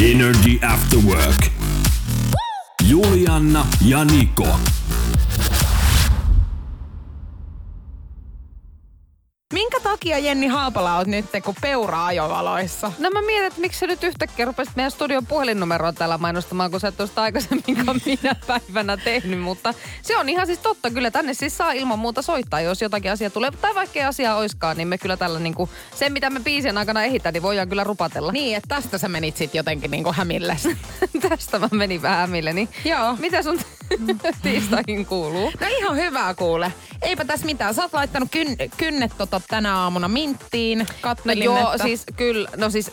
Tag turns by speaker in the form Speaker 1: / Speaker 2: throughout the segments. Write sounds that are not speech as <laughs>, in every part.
Speaker 1: Energy After Work. Julianna ja Niko.
Speaker 2: Takia Jenni Haapala oot nyt kun peura ajovaloissa?
Speaker 3: No mä mietin, että miksi sä nyt yhtäkkiä rupesit meidän studion puhelinnumeroa täällä mainostamaan, kun sä et sitä aikaisemminkaan <laughs> minä päivänä tehnyt. Mutta se on ihan siis totta. Kyllä tänne siis saa ilman muuta soittaa, jos jotakin asiaa tulee. Tai vaikka asia oiskaan, niin me kyllä tällä niinku, sen mitä me biisien aikana ehitään, niin voidaan kyllä rupatella.
Speaker 2: Niin, että tästä sä menit sit jotenkin niinku hämille. <laughs>
Speaker 3: Tästä mä menin vähän hämille. Niin
Speaker 2: Joo.
Speaker 3: Mitä sun <laughs> tiistaihin kuuluu?
Speaker 2: No ihan hyvää kuule. Eipä tässä mitään. Sä oot laittanut kyn, kynnet tota tänä aamuna minttiin.
Speaker 3: No
Speaker 2: Kattelin,
Speaker 3: joo,
Speaker 2: että...
Speaker 3: siis kyllä, no siis,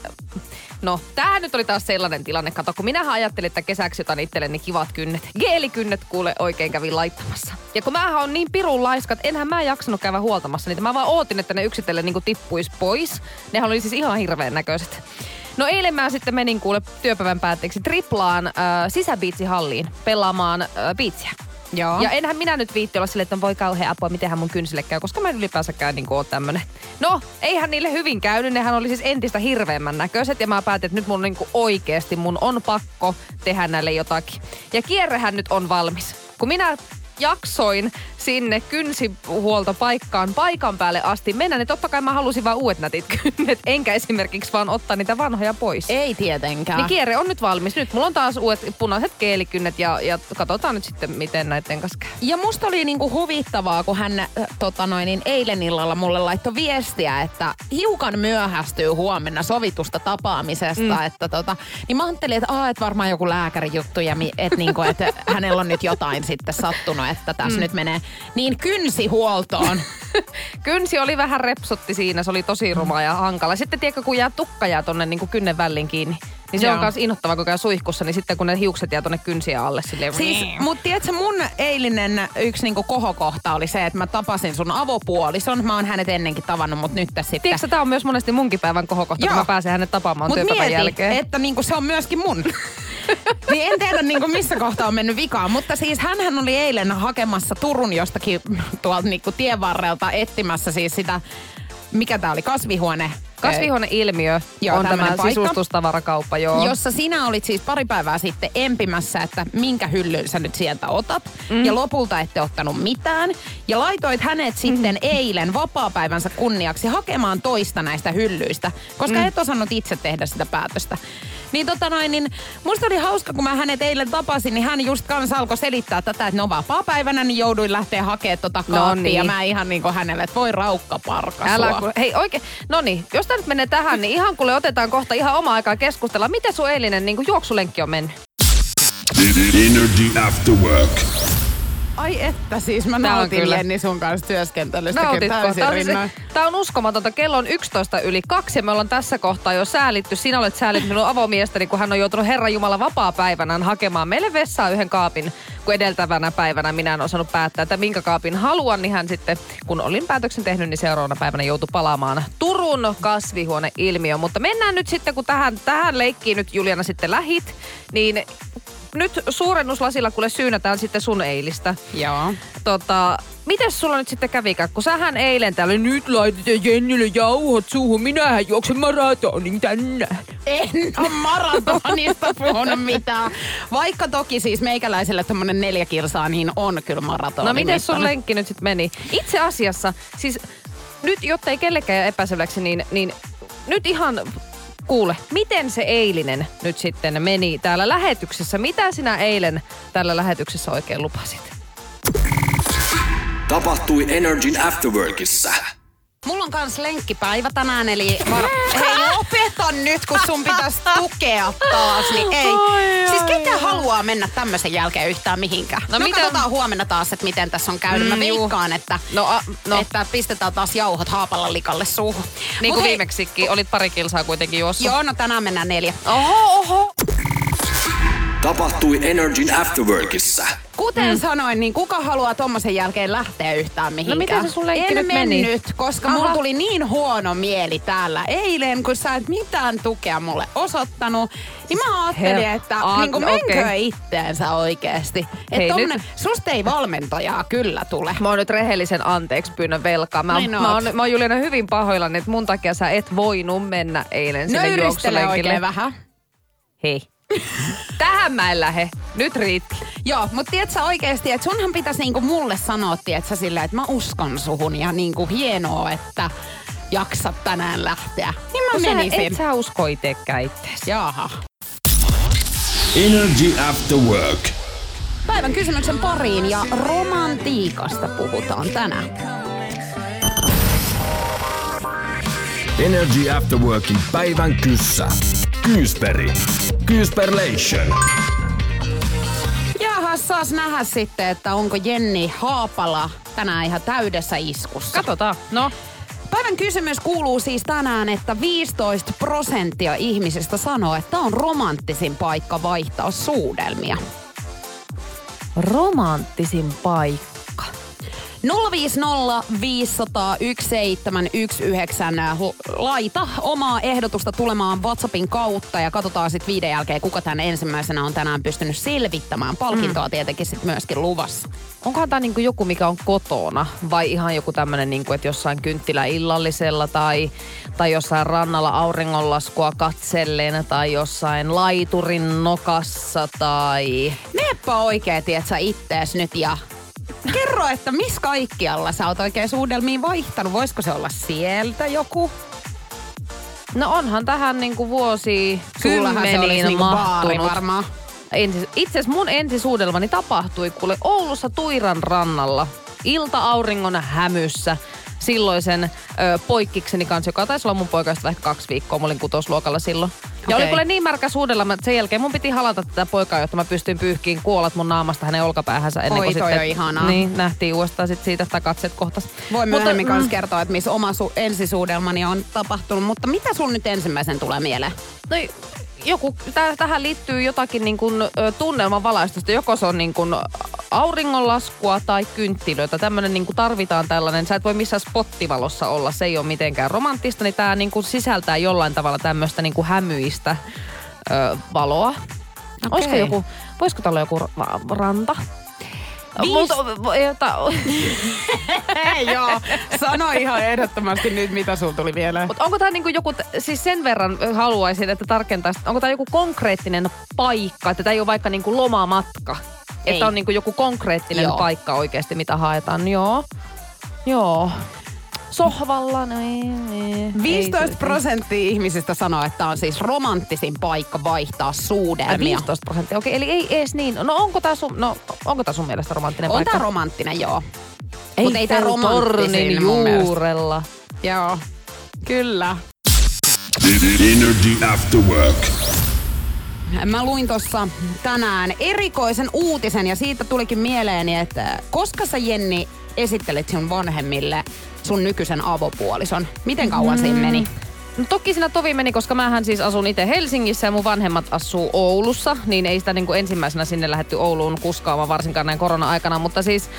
Speaker 3: no tämähän nyt oli taas sellainen tilanne, kato, kun minähän ajattelin, että kesäksi otan itselleni kivat kynnet. Geelikynnet kuule oikein kävin laittamassa. Ja kun mähän on niin pirun laiska, että enhän mä jaksanut käydä huoltamassa niitä. Mä vaan ootin, että ne yksitellen niin tippuis pois. Nehän oli siis ihan hirveän näköiset. No eilen mä sitten menin kuule työpäivän päätteeksi triplaan äh, sisäbiitsihalliin pelaamaan äh, biitsiä.
Speaker 2: Joo.
Speaker 3: Ja enhän minä nyt viitti olla silleen, että voi kauhean apua, mitenhän mun kynsille käy, koska mä en ylipäänsäkään niin ole tämmönen. No, eihän niille hyvin käynyt, nehän oli siis entistä hirveämmän näköiset ja mä päätin, että nyt mun niin oikeasti mun on pakko tehdä näille jotakin. Ja kierrehän nyt on valmis. Kun minä jaksoin sinne kynsihuoltopaikkaan paikan päälle asti mennä, niin totta kai mä halusin vaan uudet nätit <laughs> kynnet, enkä esimerkiksi vaan ottaa niitä vanhoja pois.
Speaker 2: Ei tietenkään.
Speaker 3: Niin kierre on nyt valmis. Nyt mulla on taas uudet punaiset keelikynnet ja, ja katsotaan nyt sitten, miten näiden kanssa käy.
Speaker 2: Ja musta oli niinku huvittavaa, kun hän äh, tota noin, niin eilen illalla mulle laittoi viestiä, että hiukan myöhästyy huomenna sovitusta tapaamisesta. Mm. Että tota, niin mä ajattelin, että, aa, että varmaan joku lääkärijuttu ja mi, että niinku, et hänellä on nyt jotain sitten sattunut, että tässä mm. nyt menee niin kynsihuoltoon. <laughs>
Speaker 3: Kynsi oli vähän repsotti siinä, se oli tosi ruma ja hankala. Sitten tiedätkö, kun jää tukka jää tonne niin kynnen väliin kiinni, niin se
Speaker 2: Joo.
Speaker 3: on myös innottava, kun käy suihkussa, niin sitten kun ne hiukset jää tonne kynsiä alle silleen.
Speaker 2: Siis, mut tiedätkö, mun eilinen yksi niinku kohokohta oli se, että mä tapasin sun avopuolison. Mä oon hänet ennenkin tavannut, mutta nyt tässä sitten...
Speaker 3: Tiedätkö, tämä on myös monesti munkin päivän kohokohta,
Speaker 2: Joo.
Speaker 3: kun mä pääsen hänet tapaamaan
Speaker 2: Mut
Speaker 3: työpäivän
Speaker 2: mieti,
Speaker 3: jälkeen.
Speaker 2: että niinku se on myöskin mun. <laughs> niin en tiedä niinku missä kohtaa on mennyt vikaan, mutta siis hän oli eilen hakemassa Turun jostakin tuolta niinku tien varrelta etsimässä siis sitä, mikä tää oli, kasvihuone.
Speaker 3: Kasvihuoneilmiö
Speaker 2: Joo,
Speaker 3: on tämä
Speaker 2: paikka.
Speaker 3: sisustustavarakauppa, joo.
Speaker 2: Jossa sinä olit siis pari päivää sitten empimässä, että minkä hyllyn sä nyt sieltä otat. Mm. Ja lopulta ette ottanut mitään. Ja laitoit hänet sitten
Speaker 3: Mm.
Speaker 2: eilen vapaa-päivänsä kunniaksi hakemaan toista näistä hyllyistä. Koska mm. et osannut itse tehdä sitä päätöstä. Niin tota noin, niin musta oli hauska, kun mä hänet eilen tapasin, niin hän just kanssa alkoi selittää tätä, että no vapaa-päivänä, niin jouduin lähteä hakemaan tota
Speaker 3: No
Speaker 2: kaappia.
Speaker 3: niin.
Speaker 2: Ja mä ihan niin kuin hänelle, että voi raukka parka
Speaker 3: Älä ku, hei oikein, no niin, jos tää nyt menee tähän, niin ihan kuule otetaan kohta ihan oma aikaa keskustella. Miten sun eilinen niin juoksulenkki on mennyt?
Speaker 1: Energy After Work.
Speaker 2: Ai että, siis mä
Speaker 3: Tää
Speaker 2: nautin
Speaker 3: kyllä.
Speaker 2: Jenni sun kanssa työskentelystä täysin
Speaker 3: Tää on, tää on uskomatonta. Kello on 11 yli kaksi ja me ollaan tässä kohtaa jo säälitty. Sinä olet säälitty minun avomiestäni, kun hän on joutunut Herran Jumala vapaa-päivänään hakemaan meille vessaa yhden kaapin, kun edeltävänä päivänä minä en osannut päättää, että minkä kaapin haluan, niin hän sitten, kun olin päätöksen tehnyt, niin seuraavana päivänä joutui palaamaan Turun kasvihuoneilmiö. Mutta mennään nyt sitten, kun tähän, tähän leikkiin nyt Juliana sitten lähit, niin nyt suurennuslasilla kuule syynätään sitten sun eilistä.
Speaker 2: Joo.
Speaker 3: Tota, mites sulla nyt sitten kävikään? Kun sähän eilen täällä nyt laitetaan Jennille jauhot suuhun. Minähän juoksen maratonin tänään.
Speaker 2: En ole maratonista puhunut mitään. Vaikka toki siis meikäläiselle tämmönen neljä kilsaa, niin on kyllä maratoni.
Speaker 3: No miten sun lenkki nyt sitten meni? Itse asiassa, siis nyt jotta ei kellekään epäselväksi, niin, niin nyt ihan kuule, miten se eilinen nyt sitten meni täällä lähetyksessä? Mitä sinä eilen tällä lähetyksessä oikein lupasit?
Speaker 1: Tapahtui Energyn Afterworkissa.
Speaker 2: Mulla on kans lenkkipäivä tänään, eli var... Hei, lopeta aloita nyt, kun sun pitäisi tukea taas, niin ei.
Speaker 3: Ai,
Speaker 2: siis ketä
Speaker 3: ai.
Speaker 2: haluaa mennä tämmöisen jälkeen yhtään mihinkään? No,
Speaker 3: No
Speaker 2: no
Speaker 3: mitä-
Speaker 2: katsotaan huomenna taas, että miten tässä on käynyt. Mä
Speaker 3: Mm, juu.
Speaker 2: veikkaan, että,
Speaker 3: No, a, no.
Speaker 2: että pistetään taas jauhot haapalla likalle suuhun.
Speaker 3: niin kuin viimeksikin, olit pari kilsaa kuitenkin juossut.
Speaker 2: Joo, no tänään mennään neljä.
Speaker 3: Oho, oho.
Speaker 1: Tapahtui Energin Afterworkissa.
Speaker 2: Kuten mm. sanoin, niin kuka haluaa tommosen jälkeen lähteä yhtään mihinkään?
Speaker 3: No miten se sun leikki
Speaker 2: en
Speaker 3: nyt meni?
Speaker 2: mennyt, koska
Speaker 3: Aha.
Speaker 2: mulla tuli niin huono mieli täällä eilen, kun sä et mitään tukea mulle osoittanut. Niin mä ajattelin,
Speaker 3: Her-
Speaker 2: että
Speaker 3: Aa,
Speaker 2: niin kuin
Speaker 3: no
Speaker 2: menkö
Speaker 3: okei.
Speaker 2: itteensä oikeesti.
Speaker 3: Hei,
Speaker 2: Että
Speaker 3: nyt-
Speaker 2: tommonen, susta ei valmentajaa kyllä tule.
Speaker 3: Mä oon nyt rehellisen anteeksi pyynnön velkaa. Mä,
Speaker 2: Niin
Speaker 3: mä, oon, mä oon Juliana hyvin pahoillani, että mun takia sä et voinut mennä eilen sinne
Speaker 2: Nöyristele
Speaker 3: juoksulenkille.
Speaker 2: vähän.
Speaker 3: Hei. <laughs> Tähän mä en lähe. Nyt riitti.
Speaker 2: Joo, mutta tiedät sä oikeesti, että sunhan pitäisi niinku mulle sanoa, tiedät sä sillä, että mä uskon suhun ja niinku hienoa, että jaksat tänään lähteä. Niin mä
Speaker 3: No sä,
Speaker 2: menisin.
Speaker 3: et sä usko.
Speaker 2: Jaha.
Speaker 1: Energy After Work.
Speaker 2: Päivän kysymyksen pariin ja romantiikasta puhutaan tänään.
Speaker 1: Energy After Workin päivän kyssä. Kyysperi. Kyysperlation.
Speaker 2: Jaha, saas nähdä sitten, että onko Jenni Haapala tänään ihan täydessä iskussa.
Speaker 3: Katsotaan. No,
Speaker 2: Päivän kysymys kuuluu siis tänään, että 15 prosenttia ihmisistä sanoo, että on romanttisin paikka vaihtaa suudelmia.
Speaker 3: romanttisin paikka.
Speaker 2: 050 500 1719. Laita omaa ehdotusta tulemaan WhatsAppin kautta ja katsotaan sitten viiden jälkeen, kuka tämän ensimmäisenä on tänään pystynyt selvittämään. Palkintoa tietenkin sitten myöskin luvassa.
Speaker 3: Onkohan tämä niinku joku, mikä on kotona? Vai ihan joku tämmöinen, niinku, että jossain kynttilä illallisella tai, tai jossain rannalla auringonlaskua katsellen tai jossain laiturin nokassa tai...
Speaker 2: Meepä oikein, tiedät sä ittees nyt ja kerro, että missä kaikkialla sä oot oikein suudelmiin vaihtanut. Voisiko se olla sieltä joku?
Speaker 3: No onhan tähän niinku vuosi
Speaker 2: olisi niinku baari varmaan.
Speaker 3: Ensi, itse asiassa mun ensisuudelmani tapahtui kuule Oulussa Tuiran rannalla ilta-auringon hämyssä silloisen ö, poikkikseni kanssa, joka taisi olla mun poikaista ehkä kaksi viikkoa. Mä olin kutosluokalla silloin. Ja oli kuule niin märkä suudella, että sen jälkeen mun piti halata tätä poikaa, jotta mä pystyin pyyhkiin kuolat mun naamasta hänen olkapäähänsä ennen
Speaker 2: Oi,
Speaker 3: kuin
Speaker 2: toi
Speaker 3: sitten...
Speaker 2: on ihanaa.
Speaker 3: Niin, nähtiin uudestaan sit siitä, että katset kohtas.
Speaker 2: Voi myöhemmin
Speaker 3: Mutta,
Speaker 2: kanssa kertoa, että missä oma su- ensisuudelmani on tapahtunut. Mutta mitä sun nyt ensimmäisen tulee mieleen?
Speaker 3: No joku, täh, tähän liittyy jotakin niin kuin, tunnelman valaistusta. Joko se on niin kuin auringonlaskua tai kynttilöitä. Tämmöinen niin kuin tarvitaan tällainen. Sä et voi missään spottivalossa olla. Se ei ole mitenkään romanttista. Niin tämä niin kuin sisältää jollain tavalla tämmöistä niin kuin hämyistä ö, valoa.
Speaker 2: Okei.
Speaker 3: Olisiko joku, voisiko täällä olla joku ra- ranta?
Speaker 2: Viis-
Speaker 3: jota,
Speaker 2: Ei <laughs> joo, sano ihan ehdottomasti nyt, mitä sun tuli mieleen.
Speaker 3: Mutta onko tämä niinku joku, siis sen verran haluaisin, että tarkentaisit, onko tämä joku konkreettinen paikka, että tämä ei ole vaikka niinku lomamatka?
Speaker 2: Ei.
Speaker 3: Että on niinku joku konkreettinen
Speaker 2: Joo.
Speaker 3: paikka oikeasti, mitä haetaan. Joo. Joo. Sohvalla, no ei, ei.
Speaker 2: 15
Speaker 3: ei,
Speaker 2: prosenttia ihmisistä sanoo, että on siis romanttisin paikka vaihtaa
Speaker 3: Ai,
Speaker 2: suudelmia.
Speaker 3: 15 prosenttia, okei. Eli ei edes niin. No onko tämä sun, no, onko tää sun mielestä romanttinen
Speaker 2: On
Speaker 3: paikka?
Speaker 2: tää romanttinen, joo. Mut ei
Speaker 3: Eiffeltornin
Speaker 2: romanttisin
Speaker 3: juurella.
Speaker 2: Joo, kyllä.
Speaker 1: Energy After Work.
Speaker 2: Mä luin tuossa tänään erikoisen uutisen ja siitä tulikin mieleeni, että koska sä Jenni esittelet sun vanhemmille sun nykyisen avopuolison, miten kauan siinä meni?
Speaker 3: No toki siinä tovi meni, koska mähän siis asun itse Helsingissä ja mun vanhemmat asuu Oulussa, niin ei sitä niin kuin ensimmäisenä sinne lähetty Ouluun kuskaamaan varsinkaan näin korona-aikana. Mutta siis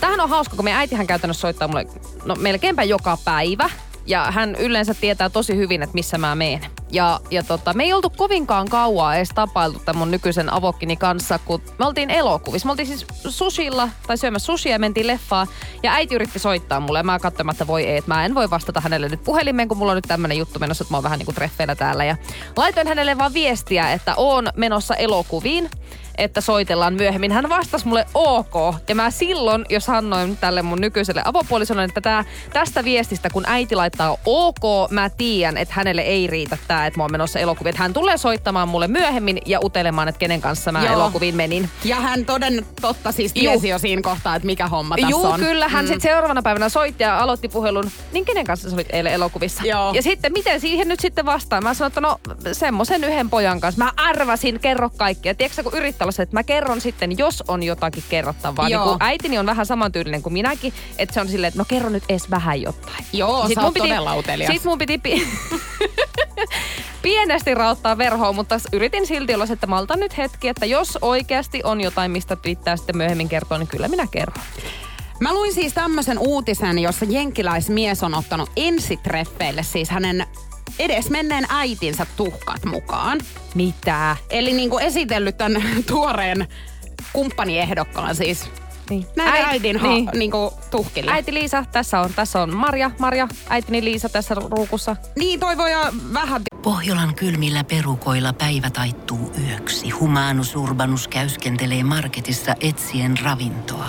Speaker 3: tämähän on hauska, kun meidän äitihän käytännössä soittaa mulle no, melkeinpä joka päivä. Ja hän yleensä tietää tosi hyvin, että missä mä meen. Ja, ja tota, me ei oltu kovinkaan kauaa edes tapailtu tämän mun nykyisen avokkini kanssa, kun me oltiin elokuvissa. Me oltiin siis sushilla, tai syömässä sushia ja mentiin leffaan. Ja äiti yritti soittaa mulle ja mä katsoin, että voi ei, että mä en voi vastata hänelle nyt puhelimeen, kun mulla on nyt tämmönen juttu menossa, että mä oon vähän niin kuin treffeillä täällä. Ja laitoin hänelle vaan viestiä, että oon menossa elokuviin että soitellaan myöhemmin. Hän vastasi mulle ok. Ja mä silloin jo sanoin tälle mun nykyiselle avopuolisolle, että tää, tästä viestistä, kun äiti laittaa ok, mä tiedän, että hänelle ei riitä tää, että mä oon menossa elokuviin. Että hän tulee soittamaan mulle myöhemmin ja utelemaan, että kenen kanssa mä
Speaker 2: Joo.
Speaker 3: elokuviin menin.
Speaker 2: Ja hän toden totta siis tiesi jo siinä kohtaa, että mikä homma tässä
Speaker 3: Juu,
Speaker 2: on.
Speaker 3: kyllä. Hän mm. sitten seuraavana päivänä soitti ja aloitti puhelun. Niin kenen kanssa sä olit eilen elokuvissa?
Speaker 2: Joo.
Speaker 3: Ja sitten miten siihen nyt sitten vastaan? Mä sanoin, että no semmoisen yhden pojan kanssa. Mä arvasin, kerro kaikkea. Tiedätkö kun yrittää olla että mä kerron sitten, jos on jotakin kerrottavaa. Niin
Speaker 2: Joo.
Speaker 3: kun äitini on vähän samantyylinen kuin minäkin, että se on silleen, että no kerro nyt edes vähän jotain.
Speaker 2: Joo,
Speaker 3: Sit
Speaker 2: sä oot todella utelias.
Speaker 3: Sit mun piti pi- <laughs> pienesti rauttaa verhoa, mutta yritin silti olla että malta nyt hetki, että jos oikeasti on jotain, mistä pitää sitten myöhemmin kertoa, niin kyllä minä kerron.
Speaker 2: Mä luin siis tämmöisen uutisen, jossa jenkkiläismies on ottanut ensitreffeille siis hänen edesmenneen äitinsä tuhkat mukaan.
Speaker 3: Mitä?
Speaker 2: Eli niinku esitellyt tämän tuoreen kumppaniehdokkaan siis
Speaker 3: Niin.
Speaker 2: näiden äidin ha,
Speaker 3: niin.
Speaker 2: niinku tuhkille.
Speaker 3: Äiti Liisa, tässä on, tässä on Marja, Marja, äitini Liisa tässä ruukussa.
Speaker 2: Niin, toi voi jo vähän
Speaker 4: Pohjolan kylmillä perukoilla päivä taittuu yöksi. Humanus Urbanus käyskentelee marketissa etsien ravintoa.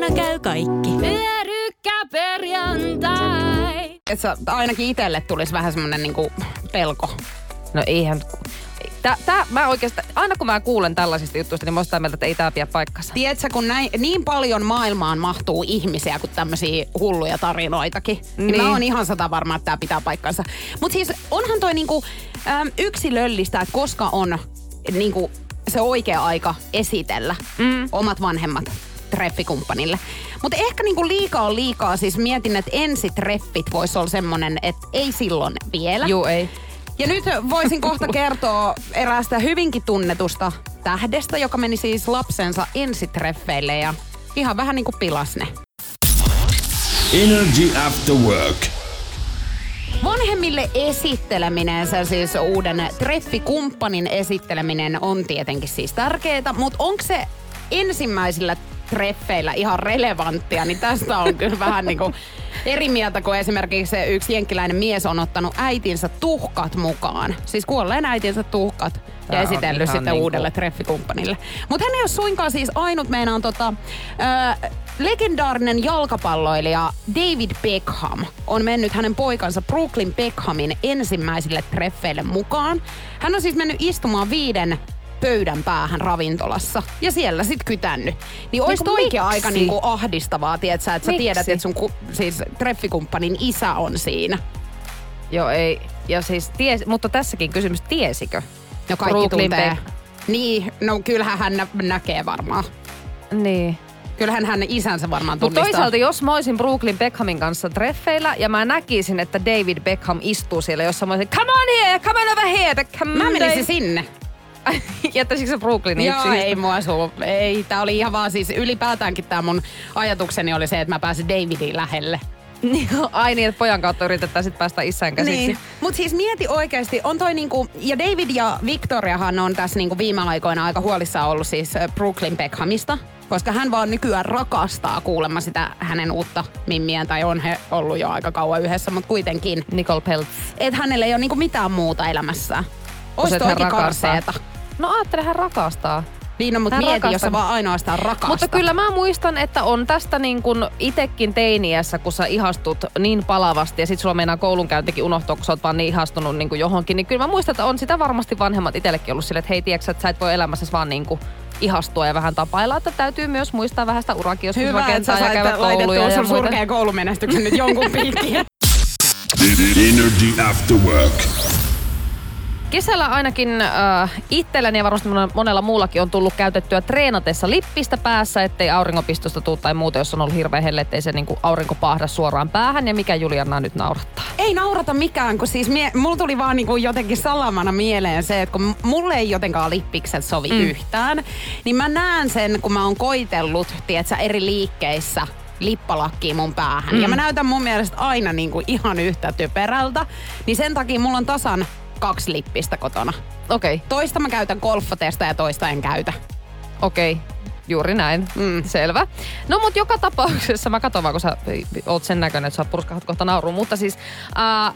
Speaker 5: Kotona käy kaikki. Pyörykkäperjantai.
Speaker 2: että sä- ainakin itselle tulisi vähän semmonen niinku pelko.
Speaker 3: No eihän... Tää, tää, mä oikeastaan, aina kun mä kuulen tällaisista jutuista, niin mä oon mieltä, että ei tää pidä paikkansa.
Speaker 2: Tiedätkö, kun näin, niin paljon maailmaan mahtuu ihmisiä kuin tämmöisiä hulluja tarinoitakin, niin, niin mä oon ihan sata varma, että tämä pitää paikkansa. Mutta siis onhan toi niinku, äm, yksilöllistä, että koska on niinku, se oikea aika esitellä mm. omat vanhemmat treffikumppanille. Mutta ehkä niinku liikaa on liikaa. Siis mietin, että ensitreffit voisi olla semmonen, että ei silloin vielä.
Speaker 3: Juu, ei.
Speaker 2: Ja nyt voisin kohta <laughs> kertoa eräästä hyvinkin tunnetusta tähdestä, joka meni siis lapsensa ensitreffeille ja ihan vähän niin kuin pilas ne.
Speaker 1: Energy After Work.
Speaker 2: Vanhemmille esitteleminen, se siis uuden treffikumppanin esitteleminen on tietenkin siis tärkeää, mutta onko se ensimmäisillä treffeillä ihan relevanttia, niin tästä on kyllä vähän niin kuin eri mieltä, kun esimerkiksi se yksi jenkkiläinen mies on ottanut äitinsä tuhkat mukaan. Siis kuolleen äitinsä tuhkat ja
Speaker 3: Tää on
Speaker 2: esitellyt
Speaker 3: ihan
Speaker 2: sitten
Speaker 3: niinku-
Speaker 2: uudelle treffikumppanille. Mutta hän ei ole suinkaan siis ainut, meinaan tota, ö, legendaarinen jalkapalloilija David Beckham on mennyt hänen poikansa Brooklyn Beckhamin ensimmäisille treffeille mukaan. Hän on siis mennyt istumaan viiden pöydän päähän ravintolassa ja siellä sit kytännyt. Niin olisi toikin
Speaker 3: miksi?
Speaker 2: aika niinku ahdistavaa, tiedät sä, että sä
Speaker 3: Miksi?
Speaker 2: tiedät, että sun ku, siis treffikumppanin isä on siinä.
Speaker 3: Joo, ei. Ja siis ties, mutta tässäkin kysymys, tiesikö?
Speaker 2: No kaikki
Speaker 3: Brooklyn
Speaker 2: tuntee. Niin, no kyllähän hän nä- näkee varmaan.
Speaker 3: Niin.
Speaker 2: Kyllähän hän isänsä varmaan
Speaker 3: Mutta
Speaker 2: tunnistaa.
Speaker 3: toisaalta, jos mä olisin Brooklyn Beckhamin kanssa treffeillä ja mä näkisin, että David Beckham istuu siellä jossain, mä olisin, come on here, come on over here, come
Speaker 2: Mä menisin
Speaker 3: Dave."
Speaker 2: sinne. <laughs>
Speaker 3: Jättäisikö se Brooklynin
Speaker 2: Joo,
Speaker 3: yksin?
Speaker 2: ei mua suu. Ei, tää oli ihan vaan siis ylipäätäänkin tää mun ajatukseni oli se, että mä pääsin Davidin lähelle. <laughs>
Speaker 3: Ai niin, että pojan kautta yritetään sitten päästä isään käsiksi.
Speaker 2: Niin. Mut siis mieti oikeasti, on toi niinku, ja David ja Victoriahan on tässä niinku viime aikoina aika huolissaan ollut siis äh, Brooklyn Beckhamista, koska hän vaan nykyään rakastaa kuulemma sitä hänen uutta mimmiä, tai on he ollut jo aika kauan yhdessä, mutta kuitenkin.
Speaker 3: Nicole Peltz.
Speaker 2: Että hänellä ei ole niinku mitään muuta elämässään. Ois
Speaker 3: että hän
Speaker 2: toikin
Speaker 3: rakastaa.
Speaker 2: karseeta.
Speaker 3: No ajattele, hän rakastaa.
Speaker 2: Niin on, mutta
Speaker 3: Hän
Speaker 2: mieti, jos
Speaker 3: rakastaa.
Speaker 2: sä vaan ainoastaan rakastat.
Speaker 3: Mutta kyllä mä muistan, että on tästä niin kuin itekin teiniässä, kun sä ihastut niin palavasti ja sit sulla meinaa koulunkäyntikin unohtua, kun sä oot vaan niin ihastunut niin kuin johonkin. Niin kyllä mä muistan, että on sitä varmasti vanhemmat itsellekin ollut silleen, että hei, tiedätkö, että sä et voi elämässä vaan niin kuin ihastua ja vähän tapailla, että täytyy myös muistaa vähän sitä urakin, jos
Speaker 2: Hyvä, että sä
Speaker 3: rakentaa ja käydä kouluja
Speaker 2: laitettua
Speaker 3: ja
Speaker 2: sun surkean koulumenestyksen nyt jonkun piikkiin. <laughs>
Speaker 1: Energy After Work.
Speaker 3: Kesällä ainakin äh, itselläni ja varmasti monella muullakin on tullut käytettyä treenatessa lippistä päässä, ettei aurinkopistosta tuu tai muuta, jos on ollut hirveän helle, ettei se niinku aurinko pahda suoraan päähän. Ja mikä Juliana nyt naurattaa?
Speaker 2: Ei naurata mikään, kun siis mie, mulla tuli vaan niinku jotenkin salamana mieleen se, että kun mulle ei jotenkaan lippikset sovi mm. yhtään, niin mä näen sen, kun mä oon koitellut, tiedätkö, eri liikkeissä lippalakkiin mun päähän. Mm. Ja mä näytän mun mielestä aina niinku ihan yhtä typerältä. Niin sen takia mulla on tasan kaksi lippistä kotona.
Speaker 3: Okei. Okay.
Speaker 2: Toista mä käytän golfatesta ja toista en käytä.
Speaker 3: Okei. Okay. Juuri näin. Mm. Selvä. No mut joka tapauksessa, mä katson vaan, kun sä oot sen näköinen, että sä purskahat kohta nauruun. Mutta siis äh,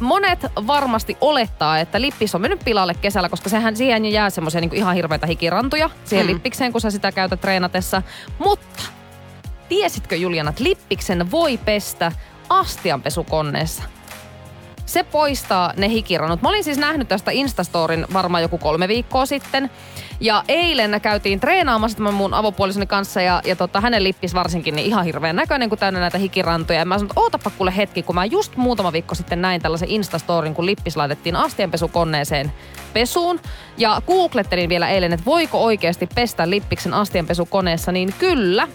Speaker 3: monet varmasti olettaa, että lippis on mennyt pilalle kesällä, koska sehän siihen jää semmoisia niin ihan hirveitä hikirantuja siihen mm. lippikseen, kun sä sitä käytät treenatessa. Mutta tiesitkö Juliana, että lippiksen voi pestä astianpesukoneessa? Se poistaa ne hikirannut. Mä olin siis nähnyt tästä Instastorin varmaan joku kolme viikkoa sitten. Ja eilen käytiin treenaamassa tämän mun avopuolisoni kanssa ja, ja tota, hänen lippis varsinkin niin ihan hirveän näköinen, kun täynnä näitä hikirantoja. Ja mä sanoin, että ootapa kuule hetki, kun mä just muutama viikko sitten näin tällaisen Instastorin, kun lippis laitettiin astianpesukoneeseen pesuun. Ja googlettelin vielä eilen, että voiko oikeasti pestä lippiksen astianpesukoneessa, niin kyllä.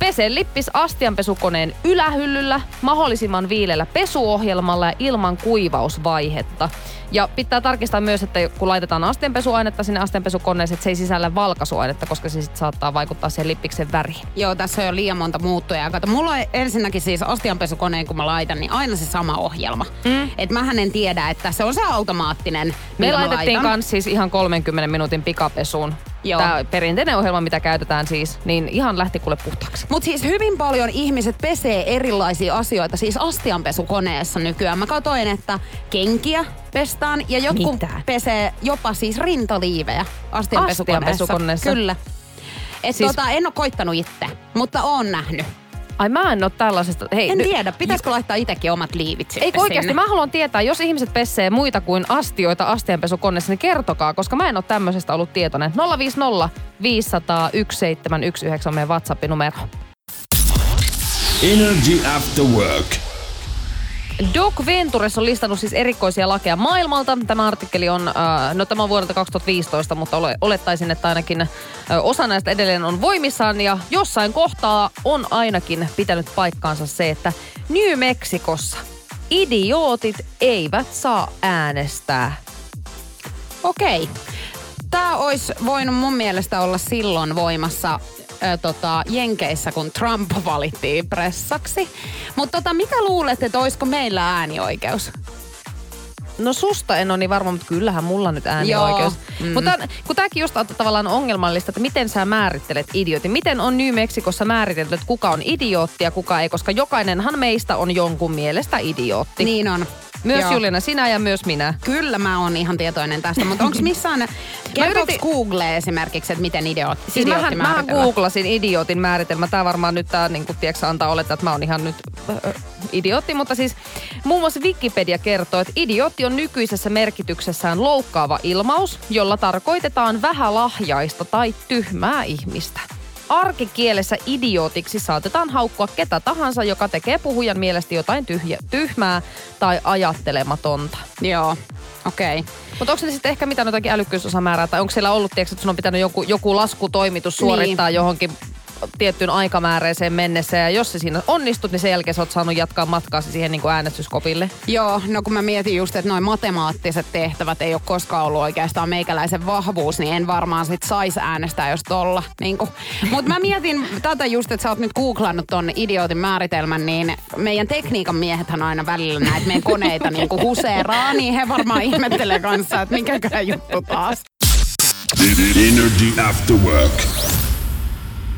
Speaker 3: Pese lippis astianpesukoneen ylähyllyllä mahdollisimman viilellä pesuohjelmalla ja ilman kuivausvaihetta. Ja pitää tarkistaa myös, että kun laitetaan astianpesuainetta sinne astianpesukoneeseen, että se ei sisällä valkaisuainetta, koska se sit saattaa vaikuttaa siihen lippiksen väriin.
Speaker 2: Joo, tässä on jo liian monta muuttujaa. Kato, mulla on ensinnäkin siis astianpesukoneen, kun mä laitan, niin aina se sama ohjelma. Mm. Et mähän en tiedä, että se on se automaattinen,
Speaker 3: Me laitettiin kans siis ihan 30 minuutin pikapesuun Joo. Tämä perinteinen ohjelma, mitä käytetään siis, niin ihan lähti kuule puhtaaksi.
Speaker 2: Mutta siis hyvin paljon ihmiset pesee erilaisia asioita, siis astianpesukoneessa nykyään. Mä katsoin, että kenkiä pestaan ja jotkut mitä? pesee jopa siis rintaliivejä astianpesukoneessa. astianpesukoneessa. Kyllä. Et siis... tota, en ole koittanut itse, mutta oon nähnyt.
Speaker 3: Ai mä en ole tällaisesta.
Speaker 2: Hei, en ny- tiedä, pitäisikö laittaa itsekin omat liivit
Speaker 3: Ei oikeasti, mä haluan tietää, jos ihmiset pesee muita kuin astioita astianpesukoneessa, niin kertokaa, koska mä en ole tämmöisestä ollut tietoinen. 050 500 1719 on meidän WhatsApp-numero.
Speaker 1: Energy After Work.
Speaker 3: Doc Ventures on listannut siis erikoisia lakeja maailmalta. Tämä artikkeli on, äh, no tämä on vuodelta 2015, mutta ole, olettaisin, että ainakin äh, osa näistä edelleen on voimissaan. Ja jossain kohtaa on ainakin pitänyt paikkaansa se, että New Mexicossa idiootit eivät saa äänestää.
Speaker 2: Okei. Tämä olisi voinut mun mielestä olla silloin voimassa ö, tota, Jenkeissä, kun Trump valittiin pressaksi. Mutta tota, mitä luulet, että olisiko meillä äänioikeus?
Speaker 3: No susta en ole niin varma, mutta kyllähän mulla nyt äänioikeus. Mm. Mutta kun tämäkin just on tavallaan ongelmallista, että miten sä määrittelet idiotin. Miten on New Mexicossa määritelty, että kuka on idiootti ja kuka ei, koska jokainenhan meistä on jonkun mielestä idiootti.
Speaker 2: Niin on.
Speaker 3: Myös Joo. Juliana, sinä ja myös minä.
Speaker 2: Kyllä mä oon ihan tietoinen tästä, mutta onko missään, <laughs> kertooko yritin... Google esimerkiksi, että miten idiot,
Speaker 3: siis mähän, mähän googlasin idiotin määritelmä. Tämä varmaan nyt tämä niin tiedätkö, antaa olettaa, että mä oon ihan nyt äh, idiootti, mutta siis muun muassa Wikipedia kertoo, että idiootti on nykyisessä merkityksessään loukkaava ilmaus, jolla tarkoitetaan vähälahjaista tai tyhmää ihmistä arkikielessä idiootiksi saatetaan haukkua ketä tahansa, joka tekee puhujan mielestä jotain tyhjä, tyhmää tai ajattelematonta.
Speaker 2: Joo, okei. Okay.
Speaker 3: Mutta onko se sitten ehkä mitään jotakin älykkyysosamäärää, tai onko siellä ollut, tiedätkö, että sun on pitänyt joku, joku laskutoimitus suorittaa niin. johonkin tiettyyn aikamääreeseen mennessä ja jos se siinä onnistut, niin sen jälkeen sä oot saanut jatkaa matkaa siihen niin kuin äänestyskopille.
Speaker 2: Joo, no kun mä mietin just, että noin matemaattiset tehtävät ei ole koskaan ollut oikeastaan meikäläisen vahvuus, niin en varmaan sit saisi äänestää, jos tolla. Niin Mutta mä mietin tätä just, että sä oot nyt googlannut ton idiootin määritelmän, niin meidän tekniikan miehethän aina välillä näitä meidän <laughs> koneita niin kuin huseeraa, niin he varmaan ihmettelee kanssa, että mikäkään juttu taas. Energy After Work.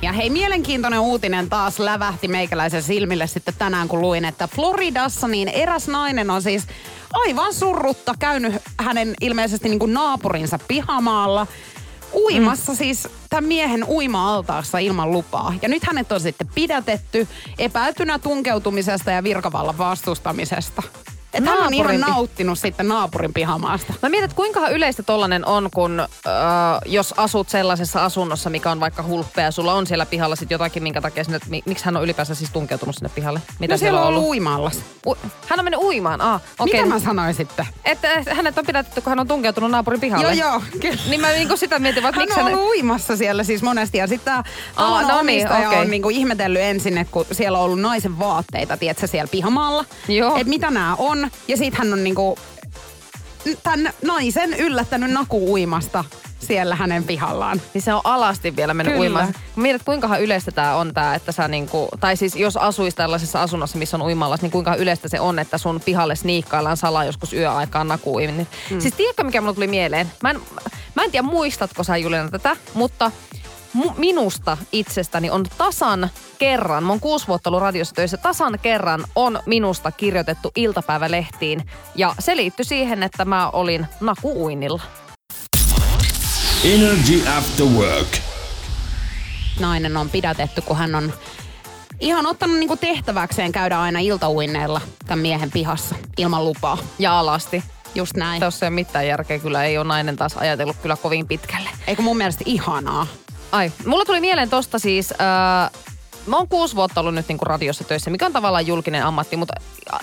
Speaker 2: Ja hei, mielenkiintoinen uutinen taas lävähti meikäläisen silmille sitten tänään, kun luin, että Floridassa niin eräs nainen on siis aivan surrutta käynyt hänen ilmeisesti niin kuin naapurinsa pihamaalla uimassa mm. siis tämän miehen uima-altaassa ilman lupaa. Ja nyt hänet on sitten pidätetty epäiltynä tunkeutumisesta ja virkavallan vastustamisesta. Että hän on ihan
Speaker 3: pi-
Speaker 2: nauttinut sitten naapurin pihamaasta.
Speaker 3: Mä mietin, että kuinka yleistä tollanen on, kun äh, jos asut sellaisessa asunnossa, mikä on vaikka hulppea, ja sulla on siellä pihalla sit jotakin, minkä takia sinne, mi, miksi hän on ylipäänsä siis tunkeutunut sinne pihalle? Mitä
Speaker 2: no siellä on ollut uimallas.
Speaker 3: U- hän on mennyt uimaan, ah, okei.
Speaker 2: Mitä mä sanoin sitten?
Speaker 3: Että hänet on pidätetty, kun hän on tunkeutunut naapurin pihalle.
Speaker 2: Joo, joo. Kyllä.
Speaker 3: Niin mä niinku sitä mietin,
Speaker 2: Hän
Speaker 3: miksi
Speaker 2: on
Speaker 3: hän...
Speaker 2: ollut uimassa siellä siis monesti ja sitten tämä talon
Speaker 3: no niin, okei.
Speaker 2: on niinku ihmetellyt ensin, että kun siellä on ollut naisen vaatteita, tiedätkö, siellä pihamaalla.
Speaker 3: Joo.
Speaker 2: Että mitä nämä on. Ja sitten hän on niinku tämän naisen yllättänyt naku uimasta siellä hänen pihallaan.
Speaker 3: Niin se on alasti vielä mennyt
Speaker 2: Kyllä.
Speaker 3: uimaan. Mä mietin, että kuinka yleistä tämä on tää, että sä niinku, tai siis jos asuisi tällaisessa asunnossa, missä on uimallas, niin kuinka yleistä se on, että sun pihalle sniikkaillaan salaa joskus yöaikaan naku uiminen. Mm. Siis tiedätkö, mikä mulle tuli mieleen? Mä en, mä en tiedä, muistatko sä Juliana tätä, mutta mu- minusta itsestäni on tasan kerran, mä oon kuusi vuotta ollut radiossa töissä, tasan kerran on minusta kirjoitettu iltapäivälehtiin. Ja se liittyi siihen, että mä olin nakuuinnilla.
Speaker 1: Energy After Work.
Speaker 2: Nainen on pidätetty, kun hän on ihan ottanut niinku tehtäväkseen käydä aina iltauinneilla tämän miehen pihassa ilman lupaa.
Speaker 3: Ja alasti.
Speaker 2: Just näin.
Speaker 3: Tuossa ei ole mitään järkeä, kyllä ei ole nainen taas ajatellut kyllä kovin pitkälle.
Speaker 2: Eikö mun mielestä ihanaa?
Speaker 3: Ai, mulla tuli mieleen tosta siis, äh, mä oon kuusi vuotta ollut nyt niinku radiossa töissä, mikä on tavallaan julkinen ammatti, mutta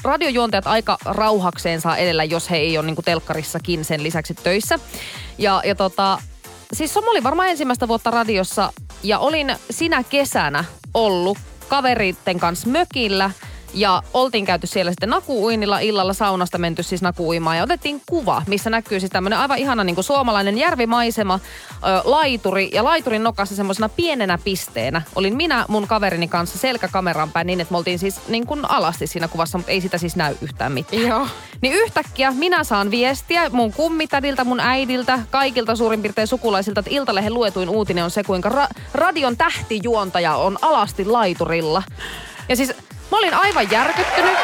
Speaker 3: radiojuontajat aika rauhakseen saa edellä, jos he ei ole niinku telkkarissakin sen lisäksi töissä. Ja, ja tota, siis mä olin varmaan ensimmäistä vuotta radiossa ja olin sinä kesänä ollut kaveritten kanssa mökillä ja oltiin käyty siellä sitten nakuuinilla illalla saunasta menty siis nakuuimaan ja otettiin kuva, missä näkyy siis tämmöinen aivan ihana niin kuin suomalainen järvimaisema, ö, laituri ja laiturin nokassa semmoisena pienenä pisteenä. Olin minä mun kaverini kanssa selkäkameran päin niin, että me oltiin siis niin kuin alasti siinä kuvassa, mutta ei sitä siis näy yhtään mitään.
Speaker 2: Joo.
Speaker 3: Niin yhtäkkiä minä saan viestiä mun kummitädiltä, mun äidiltä, kaikilta suurin piirtein sukulaisilta, että Iltalehen luetuin uutinen on se, kuinka ra- radion tähtijuontaja on alasti laiturilla. Ja siis mä olin aivan järkyttynyt.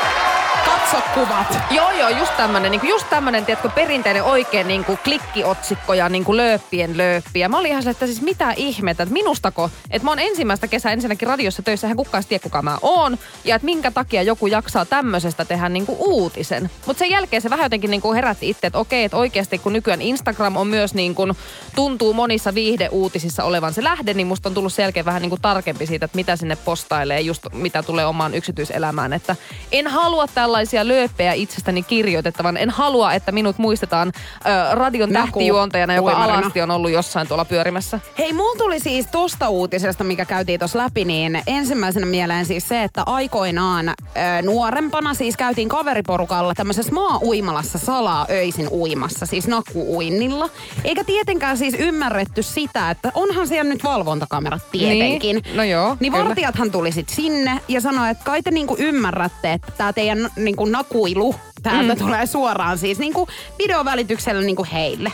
Speaker 2: Katso kuvat.
Speaker 3: Joo, joo, just tämmönen, niin just tämmönen, tiedätkö, perinteinen oikein niin kuin klikkiotsikko ja niin kuin lööppien lööppi. Ja mä olin ihan se, että siis mitä ihmettä, että minustako, että mä oon ensimmäistä kesää ensinnäkin radiossa töissä, hän kukaan tiedä kuka mä oon. Ja että minkä takia joku jaksaa tämmöisestä tehdä niin kuin uutisen. Mutta sen jälkeen se vähän jotenkin niin kuin herätti itse, että okei, että oikeasti kun nykyään Instagram on myös niin kuin, tuntuu monissa viihdeuutisissa olevan se lähde, niin musta on tullut selkeä vähän niin kuin tarkempi siitä, että mitä sinne postailee, just mitä tulee omaan yksityiselämään. Että en halua tällaisia lööppejä itsestäni kirjoitettavan. En halua, että minut muistetaan ö, radion
Speaker 2: Naku-
Speaker 3: tähtijuontajana, joka
Speaker 2: uimarina.
Speaker 3: alasti on ollut jossain tuolla pyörimässä.
Speaker 2: Hei, mulla tuli siis tosta uutisesta, mikä käytiin tuossa läpi, niin ensimmäisenä mieleen siis se, että aikoinaan ö, nuorempana siis käytiin kaveriporukalla tämmöisessä maa-uimalassa salaa öisin uimassa, siis nakuuinnilla. Eikä tietenkään siis ymmärretty sitä, että onhan siellä nyt valvontakamerat tietenkin.
Speaker 3: Niin, no joo,
Speaker 2: Niin
Speaker 3: kyllä.
Speaker 2: vartijathan tuli sit sinne ja sanoi, että kai te niinku ymmärrätte, että tämä teidän niinku nakuilu täältä mm. tulee suoraan siis niinku videovälityksellä niinku heille.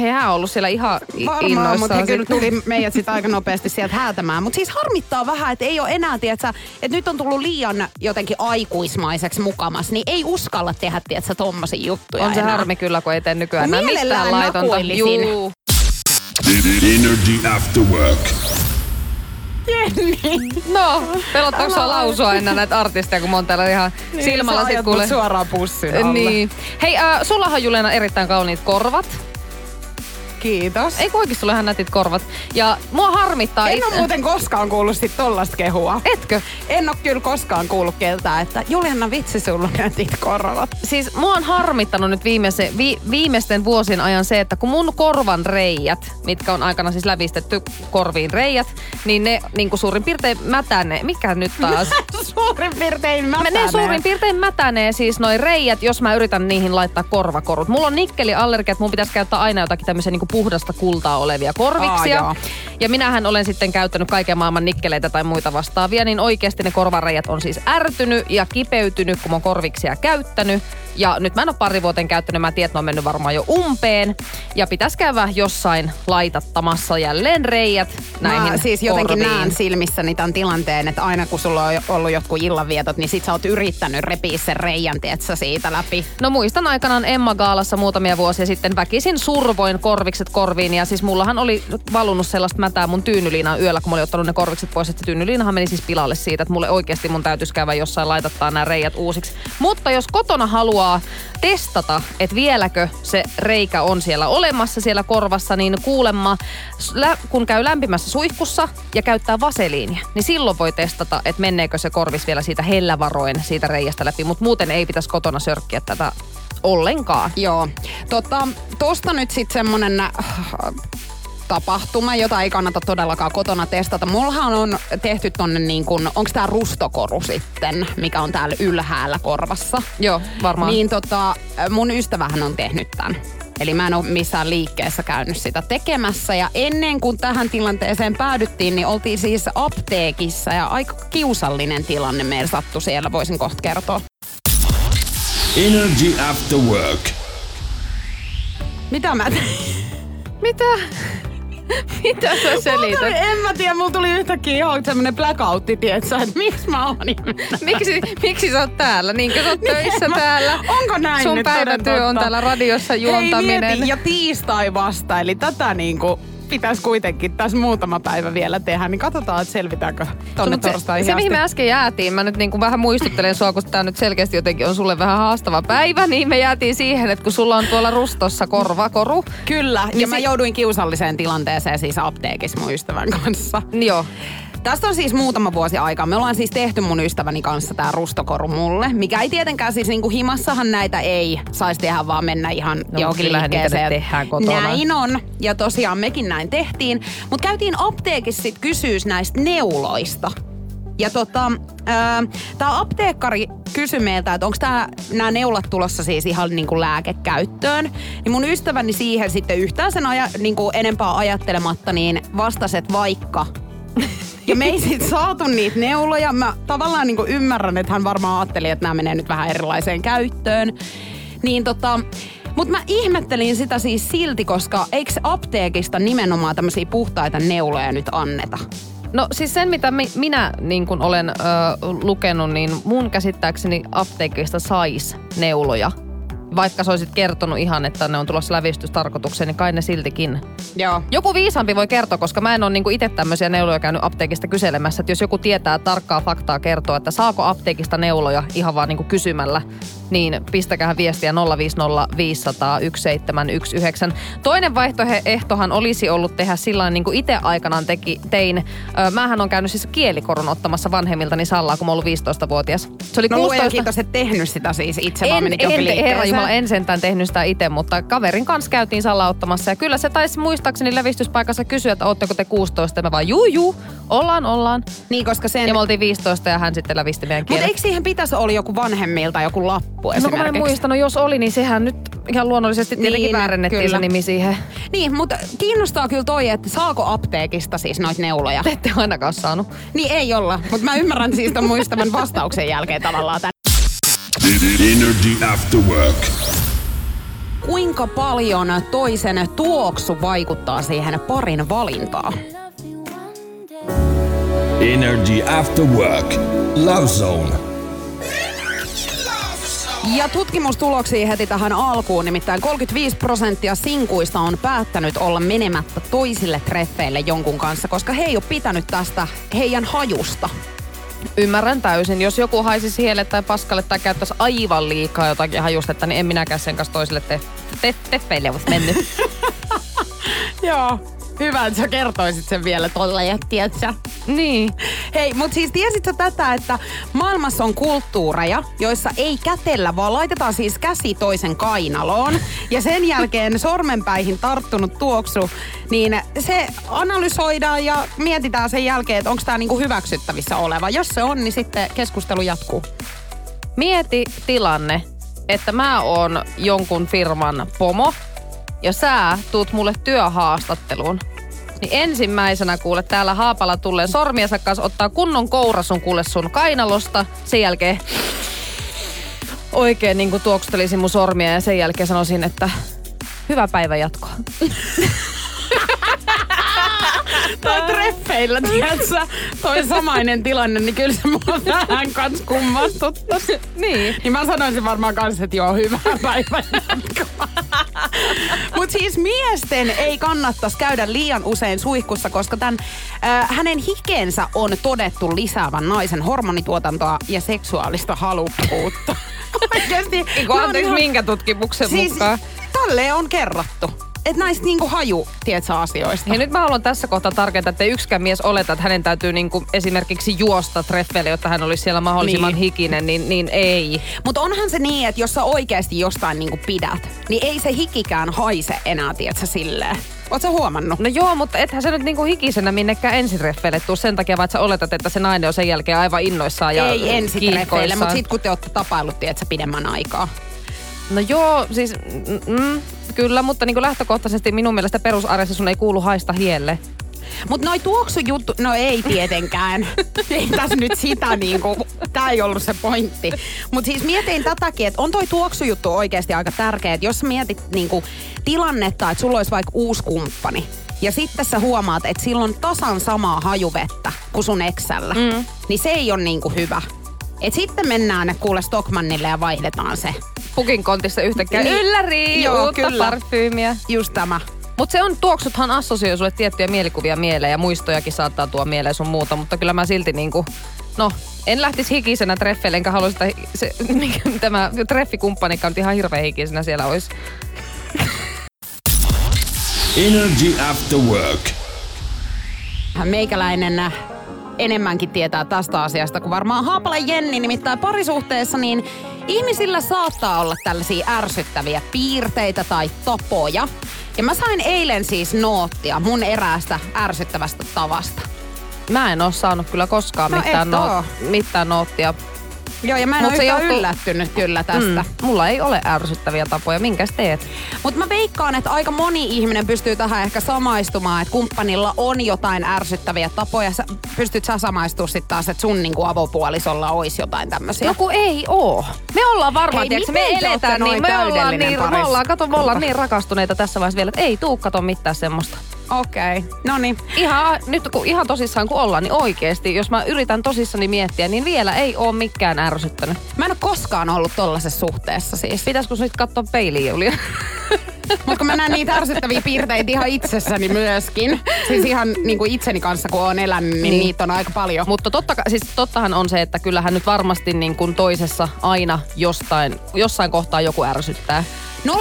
Speaker 3: Hei, hän on ollut siellä ihan
Speaker 2: Varmaan,
Speaker 3: innoissaan.
Speaker 2: mutta he kyllä tuli meidät sitten aika nopeasti sieltä häätämään. Mutta siis harmittaa vähän, että ei ole enää, tiedätkö, että nyt on tullut liian jotenkin aikuismaiseksi mukamas, niin ei uskalla tehdä, tiedätkö, tommosia juttuja
Speaker 3: On se
Speaker 2: enää.
Speaker 3: harmi kyllä, kun ei tee nykyään enää
Speaker 2: mielellään
Speaker 3: mitään laitonta. Juu.
Speaker 1: Energy After Work.
Speaker 3: No, pelottaako sua lausua ennen näitä artisteja, kun mä oon täällä ihan
Speaker 2: Niin,
Speaker 3: silmällä sit kuule.
Speaker 2: suoraan pussin alle.
Speaker 3: Niin. Hei, äh, sullahan on Juliana erittäin kauniit korvat.
Speaker 2: Kiitos.
Speaker 3: Ei oikeasti sulla ihan nätit korvat. Ja mua harmittaa
Speaker 2: En ole muuten koskaan kuullut sit tollasta kehua.
Speaker 3: Etkö?
Speaker 2: En ole kyllä koskaan kuullut keltään, että Juliana vitsi sulla nätit korvat.
Speaker 3: Siis mua on harmittanut nyt viimeise, vi, viimeisten vuosien ajan se, että kun mun korvan reijät, mitkä on aikana siis lävistetty korviin reijät, niin ne niin kuin suurin piirtein mätänee. Mikä nyt taas? <laughs>
Speaker 2: Suurin piirtein mä
Speaker 3: Ne suurin piirtein mätänee siis noin reijät, jos mä yritän niihin laittaa korvakorut. Mulla on nikkeliallergia, että mun pitäisi käyttää aina jotakin tämmöisiä niinku puhdasta kultaa olevia korviksia.
Speaker 2: Aa, joo.
Speaker 3: ja minähän olen sitten käyttänyt kaiken maailman nikkeleitä tai muita vastaavia, niin oikeasti ne korvareijat on siis ärtynyt ja kipeytynyt, kun mä oon korviksia käyttänyt. Ja nyt mä en ole pari vuoteen käyttänyt, mä tiedän, että on mennyt varmaan jo umpeen. Ja pitäisi käydä jossain laitattamassa jälleen reijät näihin
Speaker 2: Mä siis jotenkin
Speaker 3: korviin.
Speaker 2: näen silmissäni tämän tilanteen, että aina kun sulla on ollut jotkut illanvietot, niin sit sä oot yrittänyt repiä sen reijän, tietsä, siitä läpi.
Speaker 3: No muistan aikanaan Emma Gaalassa muutamia vuosia sitten väkisin survoin korvikset korvikset korviin. Ja siis mullahan oli valunut sellaista mätää mun tyynyliinaan yöllä, kun mä olin ottanut ne korvikset pois. Että tyynyliinahan meni siis pilalle siitä, että mulle oikeasti mun täytyisi käydä jossain laitattaa nämä reijät uusiksi. Mutta jos kotona haluaa testata, että vieläkö se reikä on siellä olemassa siellä korvassa, niin kuulemma kun käy lämpimässä suihkussa ja käyttää vaseliinia, niin silloin voi testata, että menneekö se korvis vielä siitä hellävaroen siitä reiästä läpi. Mutta muuten ei pitäisi kotona sörkkiä tätä ollenkaan.
Speaker 2: Joo. Tota, tosta nyt sitten semmonen äh, tapahtuma, jota ei kannata todellakaan kotona testata. Mullahan on tehty tonne niin kuin, onko tää rustokoru sitten, mikä on täällä ylhäällä korvassa.
Speaker 3: Joo, varmaan.
Speaker 2: Niin tota, mun ystävähän on tehnyt tämän. Eli mä en ole missään liikkeessä käynyt sitä tekemässä. Ja ennen kuin tähän tilanteeseen päädyttiin, niin oltiin siis apteekissa ja aika kiusallinen tilanne meillä sattui siellä, voisin kohta kertoa.
Speaker 1: Energy After Work.
Speaker 2: Mitä mä tein?
Speaker 3: Mitä? Mitä sä
Speaker 2: Mulla tuli-
Speaker 3: selität?
Speaker 2: En mä tiedä, mulla tuli yhtäkkiä ihan semmonen blackoutti, tietsä, että miksi mä oon
Speaker 3: Miksi, miksi sä oot täällä? Niinkö sä oot töissä
Speaker 2: Mä-
Speaker 3: täällä?
Speaker 2: Onko näin
Speaker 3: Sun
Speaker 2: nyt
Speaker 3: päivätyö on täällä radiossa juontaminen.
Speaker 2: Hei mieti, ja tiistai vasta, eli tätä niinku pitäisi kuitenkin tässä muutama päivä vielä tehdä, niin katsotaan, että selvitäänkö tonne
Speaker 3: Mut se,
Speaker 2: torstaihin
Speaker 3: se, mihin
Speaker 2: asti.
Speaker 3: me äsken jäätiin, mä nyt niin kuin vähän muistuttelen sua, kun tämä nyt selkeästi jotenkin on sulle vähän haastava päivä, niin me jäätiin siihen, että kun sulla on tuolla rustossa korvakoru,
Speaker 2: Kyllä,
Speaker 3: Niin
Speaker 2: ja mä
Speaker 3: si-
Speaker 2: jouduin kiusalliseen tilanteeseen siis apteekissa mun ystävän kanssa.
Speaker 3: joo,
Speaker 2: Tästä on siis muutama vuosi aikaa. Me ollaan siis tehty mun ystäväni kanssa tää rustokoru mulle, mikä ei tietenkään siis niinku himassahan näitä ei saisi tehdä vaan mennä ihan
Speaker 3: No,
Speaker 2: johonkin liikkeeseen.
Speaker 3: tehdään kotona.
Speaker 2: Näin on. Ja tosiaan mekin näin tehtiin. Mutta käytiin apteekissa sit kysyys näistä neuloista. Ja tota, tämä apteekkari kysyi meiltä, että onko nämä neulat tulossa siis ihan niinku lääkekäyttöön. Niin mun ystäväni siihen sitten yhtään sen aja, niinku enempää ajattelematta, niin vastasi, että vaikka. Ja me ei sit saatu niitä neuloja. Mä tavallaan niinku ymmärrän, että hän varmaan ajatteli, että nämä menee nyt vähän erilaiseen käyttöön. Niin tota, mutta mä ihmettelin sitä siis silti, koska eikö apteekista nimenomaan tämmöisiä puhtaita neuloja nyt anneta?
Speaker 3: No siis sen, mitä mi- minä niin kun olen ö, lukenut, niin mun käsittääkseni apteekista sais neuloja. Vaikka sä olisit kertonut ihan, että ne on tulossa lävistystarkoitukseen, niin kai ne siltikin.
Speaker 2: Joo.
Speaker 3: Joku viisaampi voi kertoa, koska mä en ole niinku itse tämmöisiä neuloja käynyt apteekista kyselemässä. Että jos joku tietää tarkkaa faktaa kertoa, että saako apteekista neuloja ihan vaan niinku kysymällä, niin pistäkää viestiä 050 500 1719. Toinen vaihtoehtohan olisi ollut tehdä sillä niin kuin itse aikanaan teki, tein. Ö, mähän on käynyt siis kielikorun ottamassa vanhemmiltani Sallaa, kun mä ollut 15-vuotias. Se oli
Speaker 2: No luojan
Speaker 3: 16...
Speaker 2: kiitos, et tehnyt sitä siis itse, vaan
Speaker 3: En,
Speaker 2: menit
Speaker 3: en, herra. Jumala, en sentään tehnyt sitä itse, mutta kaverin kanssa käytiin Salla ottamassa. Ja kyllä se taisi muistaakseni lävistyspaikassa kysyä, että ootteko te 16? Ja mä vaan, juu, juu, ollaan, ollaan.
Speaker 2: Niin, koska sen...
Speaker 3: Ja me oltiin 15 ja hän sitten lävisti meidän
Speaker 2: Mutta
Speaker 3: kielet.
Speaker 2: eikö siihen pitäisi olla joku vanhemmilta joku lappu
Speaker 3: No kun mä en
Speaker 2: esimerkiksi?
Speaker 3: muistanut, jos oli, niin sehän nyt ihan luonnollisesti tietenkin
Speaker 2: Niin,
Speaker 3: väärennettiin
Speaker 2: kyllä.
Speaker 3: se nimi siihen.
Speaker 2: Niin, mutta kiinnostaa kyllä toi, että saako apteekista siis noita neuloja?
Speaker 3: Te ette ainakaan saanut.
Speaker 2: Niin ei olla, mutta mä ymmärrän siis ton muistavan vastauksen jälkeen tavallaan tämän.
Speaker 1: Energy After Work.
Speaker 2: Kuinka paljon toisen tuoksu vaikuttaa siihen parin valintaan?
Speaker 1: Energy After Work. Love Zone.
Speaker 2: Ja tutkimustuloksia heti tähän alkuun, nimittäin 35 prosenttia sinkuista on päättänyt olla menemättä toisille treffeille jonkun kanssa, koska he ei ole pitänyt tästä heidän hajusta.
Speaker 3: Ymmärrän täysin. Jos joku haisisi hielle tai paskalle tai käyttäisi aivan liikaa jotakin hajustetta, niin en minäkään sen kanssa toisille te, te, teffeille olisi mennyt. <laughs>
Speaker 2: Joo. Hyvä, että sä kertoisit sen vielä ja tiedätkö?
Speaker 3: niin.
Speaker 2: Hei, mutta siis tiesitkö tätä, että maailmassa on kulttuureja, joissa ei kätellä, vaan laitetaan siis käsi toisen kainaloon. Ja sen jälkeen sormenpäihin tarttunut tuoksu, niin se analysoidaan ja mietitään sen jälkeen, että onko tämä niinku hyväksyttävissä oleva. Jos se on, niin sitten keskustelu jatkuu.
Speaker 3: Mieti tilanne, että mä oon jonkun firman pomo ja sä tuut mulle työhaastatteluun. Niin ensimmäisenä kuule täällä haapalla tulee sormiensa kanssa ottaa kunnon koura sun kuule sun kainalosta. Sen jälkeen oikein niin kuin tuoksutelisin mun sormia ja sen jälkeen sanoisin, että hyvä päivä jatkoa. <laughs>
Speaker 2: Treffeillä, tiedätkö, toi samainen tilanne, niin kyllä se mua vähän kans kummastuttais.
Speaker 3: niin.
Speaker 2: Niin mä sanoisin varmaan kans, että joo, hyvää päivää jatkoa. Mutta siis miesten ei kannattaisi käydä liian usein suihkussa, koska tämän, äh, hänen hikensä on todettu lisäävän naisen hormonituotantoa ja seksuaalista halukkuutta. <laughs> Oon
Speaker 3: anteeksi,
Speaker 2: ihan-
Speaker 3: minkä tutkimuksen
Speaker 2: siis,
Speaker 3: mukaan?
Speaker 2: Tälle on kerrottu. Että näistä niinku haju, tiedätkö, asioista.
Speaker 3: Hei, nyt mä haluan tässä kohtaa tarkentaa, että yksikään mies oleta, että hänen täytyy niinku esimerkiksi juosta treffeille, jotta hän olisi siellä mahdollisimman
Speaker 2: Niin.
Speaker 3: niin. hikinen, niin, niin ei.
Speaker 2: Mutta onhan se niin, että jos sä oikeasti jostain niinku pidät, niin ei se hikikään haise enää, tiedätkö, silleen. Sä huomannut?
Speaker 3: No joo, mutta ethän sä nyt niinku hikisenä minnekään ensireffeille tuu sen takia, vaan että sä oletat, että se nainen on sen jälkeen aivan innoissaan ja
Speaker 2: ei ensitreffeille,
Speaker 3: kiihkoissaan.
Speaker 2: mutta sit kun te olette tapaillut, tiedätkö, pidemmän aikaa.
Speaker 3: No joo, siis mm, mm, kyllä, mutta niinku lähtökohtaisesti minun mielestä perusarjessa sun ei kuulu haista hielle.
Speaker 2: Mutta noi tuoksujuttu, no ei tietenkään. <laughs> ei tässä nyt sitä niinku, tää ei ollut se pointti. Mutta siis mietin tätäkin, että on toi tuoksujuttu oikeasti aika tärkeä. Että jos sä mietit niinku tilannetta, että sulla olisi vaikka uusi kumppani. Ja sitten sä huomaat, että sillä on tasan samaa hajuvettä kuin sun eksällä. Mm. Niin se ei ole niinku hyvä. Et sitten mennään kuule Stockmannille ja vaihdetaan se.
Speaker 3: Pukin kontissa yhtäkkiä
Speaker 2: Niin.
Speaker 3: ylläri,
Speaker 2: Joo,
Speaker 3: uutta
Speaker 2: kyllä.
Speaker 3: parfyymiä.
Speaker 2: Just tämä.
Speaker 3: Mutta se on, tuoksuthan assosioi sulle tiettyjä mielikuvia mieleen ja muistojakin saattaa tuo mieleen sun muuta, mutta kyllä mä silti niinku, no en lähtisi hikisenä treffeille, enkä haluaisi, että se, <laughs> mikä, tämä treffikumppanikaan nyt ihan hirveän hikisenä siellä olisi.
Speaker 1: Energy After Work.
Speaker 2: meikäläinen enemmänkin tietää tästä asiasta kuin varmaan Haapala Jenni. Nimittäin parisuhteessa niin ihmisillä saattaa olla tällaisia ärsyttäviä piirteitä tai tapoja. Ja mä sain eilen siis noottia mun eräästä ärsyttävästä tavasta.
Speaker 3: Mä en oo saanut kyllä koskaan
Speaker 2: No
Speaker 3: mitään, noot, mitään noottia.
Speaker 2: Joo, ja mä en
Speaker 3: Mut
Speaker 2: ole
Speaker 3: johtuu-
Speaker 2: yllättynyt kyllä tästä.
Speaker 3: Mm, mulla ei ole ärsyttäviä tapoja. Minkäs teet?
Speaker 2: Mutta mä veikkaan, että aika moni ihminen pystyy tähän ehkä samaistumaan, että kumppanilla on jotain ärsyttäviä tapoja. Sä, pystyt sä samaistumaan sitten taas, että sun niinku avopuolisolla olisi jotain tämmöisiä?
Speaker 3: No kun ei oo. Me ollaan varmaan, tiiäks, me eletään niin,
Speaker 2: noin
Speaker 3: me ollaan niin, me ollaan, kato, me ollaan niin rakastuneita tässä vaiheessa vielä, että ei tuu kato mitään semmoista.
Speaker 2: Okei, okay. no niin.
Speaker 3: Ihan, nyt kun ihan tosissaan kun ollaan, niin oikeesti, jos mä yritän tosissani miettiä, niin vielä ei oo mikään ärsyttänyt.
Speaker 2: Mä en ole koskaan ollut tollasessa suhteessa siis.
Speaker 3: Pitäisikö nyt katsoa peiliin, Julia? <laughs>
Speaker 2: Mutta kun mä näen niitä ärsyttäviä piirteitä ihan itsessäni myöskin. Siis ihan niin kuin itseni kanssa, kun oon elänyt, niin,
Speaker 3: Niin.
Speaker 2: niitä on aika paljon.
Speaker 3: Mutta totta, siis tottahan on se, että kyllähän nyt varmasti niin kuin toisessa aina jostain, jossain kohtaa joku ärsyttää.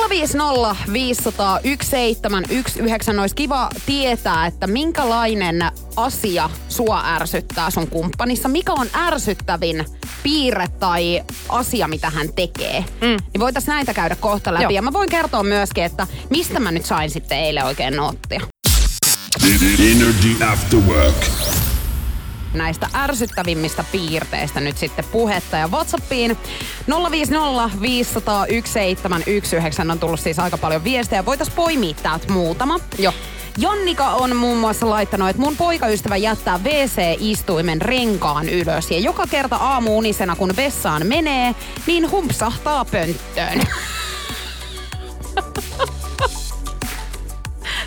Speaker 2: 050 500 1719 olisi kiva tietää, että minkälainen asia sua ärsyttää sun kumppanissa. Mikä on ärsyttävin piirre tai asia, mitä hän tekee. Mm. Niin voitaisiin näitä käydä kohta läpi.
Speaker 3: Joo.
Speaker 2: Ja mä voin kertoa myöskin, että mistä mä nyt sain sitten eilen oikein noottia.
Speaker 1: Energy After Work.
Speaker 2: Näistä ärsyttävimmistä piirteistä nyt sitten puhetta. Ja Whatsappiin 050 500 1719 on tullut siis aika paljon viestejä. Voitaisiin poimia täältä muutama.
Speaker 3: Joo.
Speaker 2: Jonnika on muun muassa laittanut, että mun poikaystävä jättää WC-istuimen renkaan ylös. Ja joka kerta aamuunisena, kun vessaan menee, niin humpsahtaa pönttöön.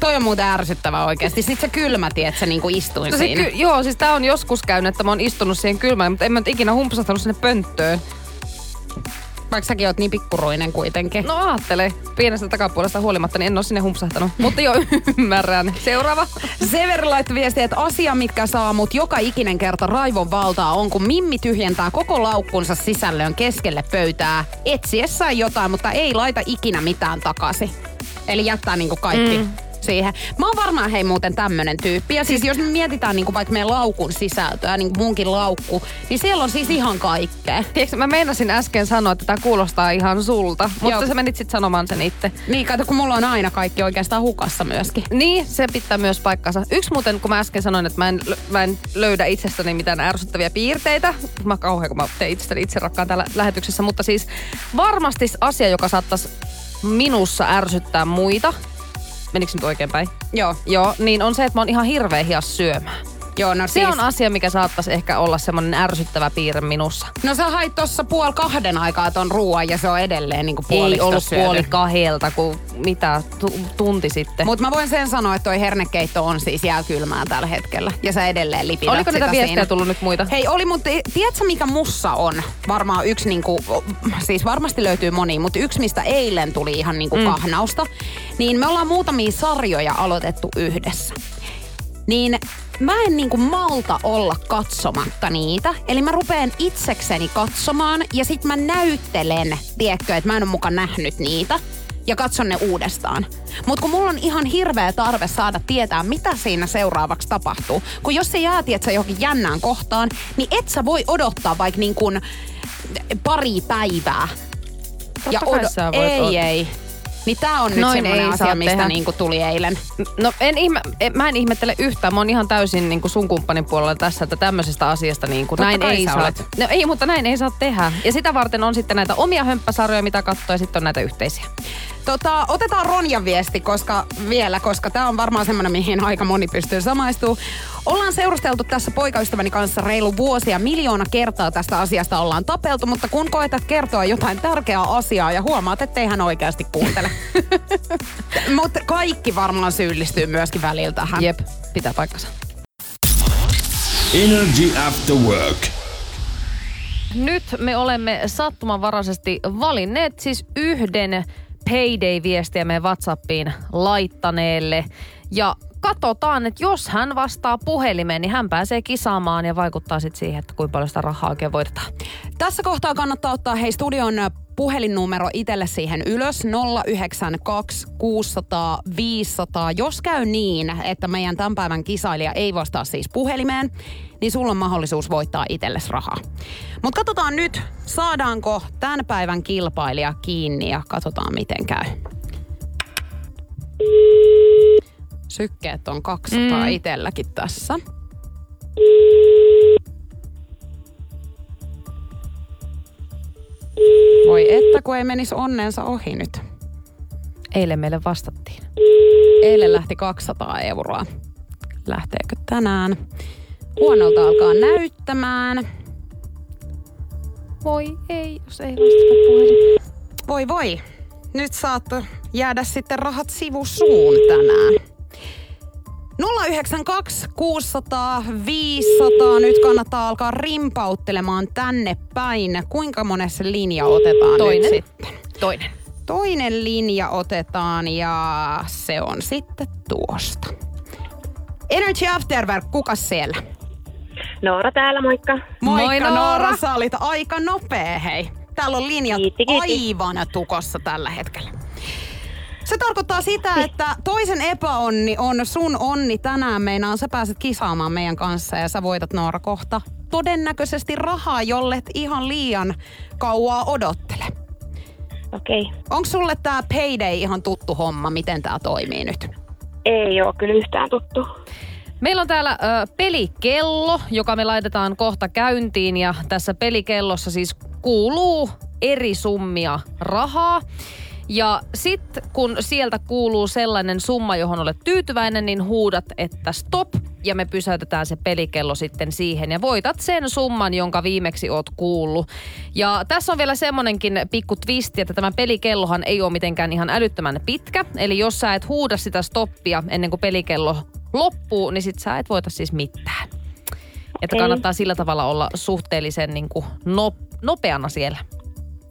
Speaker 2: Toi on muuten ärsyttävä oikeasti. Sitten se kylmä, tiedät, niin kuin istuin
Speaker 3: No
Speaker 2: siinä.
Speaker 3: ky- joo, siis tää on joskus käynyt, että mä oon istunut siihen kylmään, mutta en mä nyt ikinä humpsahtanut sinne pönttöön.
Speaker 2: Vaikka säkin oot niin pikkuruinen kuitenkin.
Speaker 3: No aattele, pienestä takapuolesta huolimatta, niin en oo sinne humpsahtanut. <laughs> mutta joo, ymmärrän. Seuraava.
Speaker 2: Severi laittoi viestiä, että asia, mitkä saa mut joka ikinen kerta raivon valtaa on, kun Mimmi tyhjentää koko laukkunsa sisällön keskelle pöytää etsiessään jotain, mutta ei laita ikinä mitään takaisin. Eli jättää niinku kaikki mm. Siihen. Mä oon varmaan hei muuten tämmönen tyyppi. Ja siis jos me mietitään niinku vaikka meidän laukun sisältöä, niin munkin laukku, niin siellä on siis ihan kaikkea.
Speaker 3: Tiedätkö, mä meinasin äsken sanoa, että tämä kuulostaa ihan sulta, mutta
Speaker 2: Joo.
Speaker 3: sä menit sitten sanomaan sen itse.
Speaker 2: Niin, kato, kun mulla on aina kaikki oikeastaan hukassa myöskin.
Speaker 3: Niin, se pitää myös paikkansa. Yksi muuten, kun mä äsken sanoin, että mä en, mä en löydä itsestäni mitään ärsyttäviä piirteitä. Mä kauhean, kun mä teen itsestäni itse rakkaan täällä lähetyksessä. Mutta siis varmasti asia, joka saattaisi minussa ärsyttää muita. Menikö nyt oikein päin?
Speaker 2: Joo.
Speaker 3: Joo, niin on se, että mä oon ihan hirveä hias syömään.
Speaker 2: Joo, no
Speaker 3: Se
Speaker 2: siis,
Speaker 3: on asia, mikä saattaisi ehkä olla semmoinen ärsyttävä piirre minussa.
Speaker 2: no sä hait tossa puoli kahden aikaa ton ruoan ja se on edelleen niinku
Speaker 3: Ei
Speaker 2: puolista
Speaker 3: ollut
Speaker 2: syöty.
Speaker 3: puoli kahdelta, kuin mitä tu- tunti sitten.
Speaker 2: Mutta mä voin sen sanoa, että toi hernekeitto on siis jääkylmää tällä hetkellä. Ja sä edelleen lipidät
Speaker 3: Oliko niitä viestejä
Speaker 2: siinä.
Speaker 3: tullut nyt muita?
Speaker 2: Hei, oli, mutta tiedätkö mikä mussa on? Varmaan yksi niinku, siis varmasti löytyy moni, mutta yksi mistä eilen tuli ihan niinku mm. kahnausta. Niin me ollaan muutamia sarjoja aloitettu yhdessä. Niin mä en niinku malta olla katsomatta niitä. Eli mä rupeen itsekseni katsomaan ja sit mä näyttelen, tiedätkö, että mä en ole mukaan nähnyt niitä ja katson ne uudestaan. Mutta kun mulla on ihan hirveä tarve saada tietää, mitä siinä seuraavaksi tapahtuu. Kun jos se jää, tiedätkö, johonkin jännään kohtaan, niin et sä voi odottaa vaikka niin kuin pari päivää.
Speaker 3: Totta kai sä voit
Speaker 2: ei,
Speaker 3: od-
Speaker 2: ei. Niin tää on nyt
Speaker 3: Noin
Speaker 2: semmoinen
Speaker 3: ei
Speaker 2: asia,
Speaker 3: saa
Speaker 2: mistä
Speaker 3: tehdä.
Speaker 2: niinku tuli eilen.
Speaker 3: No en ihme, en, mä en ihmettele yhtään. Mä oon ihan täysin niin kuin sun kumppanin puolella tässä, että tämmöisestä asiasta niin
Speaker 2: Totta
Speaker 3: näin ei saa.
Speaker 2: olet.
Speaker 3: No ei, mutta näin ei saa tehdä. Ja sitä varten on sitten näitä omia hömppäsarjoja, mitä katsoo, ja sitten on näitä yhteisiä.
Speaker 2: Tota, otetaan Ronjan viesti koska, vielä, koska tämä on varmaan semmoinen, mihin aika moni pystyy samaistumaan. Ollaan seurusteltu tässä poikaystäväni kanssa reilu vuosia. Miljoona kertaa tästä asiasta ollaan tapeltu, mutta kun koetat kertoa jotain tärkeää asiaa ja huomaat, ettei hän oikeasti kuuntele. <laughs> mutta kaikki varmaan syyllistyy myöskin välillä tähän.
Speaker 3: Jep, pitää paikkansa.
Speaker 1: Energy After Work.
Speaker 3: Nyt me olemme sattumanvaraisesti valinneet siis yhden Payday-viestiä meidän WhatsAppiin laittaneelle. Ja katsotaan, että jos hän vastaa puhelimeen, niin hän pääsee kisaamaan ja vaikuttaa sitten siihen, että kuinka paljon sitä rahaa oikein voitetaan.
Speaker 2: Tässä kohtaa kannattaa ottaa hei studion puhelinnumero itselle siihen ylös 092 600 500. Jos käy niin, että meidän tämän päivän kisailija ei vastaa siis puhelimeen, niin sulla on mahdollisuus voittaa itsellesi rahaa. Mutta katsotaan nyt, saadaanko tämän päivän kilpailija kiinni ja katsotaan miten käy. Sykkeet on 200 mm. itselläkin tässä. Voi että, kun ei menisi onnensa ohi nyt.
Speaker 3: Eilen meille vastattiin.
Speaker 2: Eilen lähti 200 euroa. Lähteekö tänään? Huonolta alkaa näyttämään.
Speaker 3: Voi ei, jos ei vastata puhelimeen.
Speaker 2: Voi voi. Nyt saat jäädä sitten rahat sivusuun tänään. 092 600 500. Nyt kannattaa alkaa rimpauttelemaan tänne päin. Kuinka monessa linja otetaan
Speaker 3: Toinen.
Speaker 2: nyt sitten?
Speaker 3: Toinen.
Speaker 2: Toinen linja otetaan ja se on sitten tuosta. Energy Afterwork, kuka siellä?
Speaker 6: Noora täällä, moikka.
Speaker 2: Moikka
Speaker 3: Moi,
Speaker 2: Noora.
Speaker 3: Noora.
Speaker 2: sä olit aika nopea hei. Täällä on linjat
Speaker 6: Kiitti, kiitti.
Speaker 2: aivan tukossa tällä hetkellä. Se tarkoittaa sitä, että toisen epäonni on sun onni tänään. Meinaan sä pääset kisaamaan meidän kanssa ja sä voitat Noora kohta todennäköisesti rahaa, jollet ihan liian kauaa odottele.
Speaker 6: Okei. Okay.
Speaker 2: Onko sulle tää payday ihan tuttu homma? Miten tää toimii nyt?
Speaker 6: Ei ole kyllä yhtään tuttu.
Speaker 3: Meillä on täällä ö, pelikello, joka me laitetaan kohta käyntiin ja tässä pelikellossa siis kuuluu eri summia rahaa. Ja sitten kun sieltä kuuluu sellainen summa, johon olet tyytyväinen, niin huudat, että stop. Ja me pysäytetään se pelikello sitten siihen ja voitat sen summan, jonka viimeksi oot kuullut. Ja tässä on vielä semmonenkin pikku twisti, että tämä pelikellohan ei ole mitenkään ihan älyttömän pitkä. Eli jos sä et huuda sitä stoppia ennen kuin pelikello loppuu, niin sit sä et voita siis mitään. Että kannattaa sillä tavalla olla suhteellisen niin kuin no, nopeana siellä.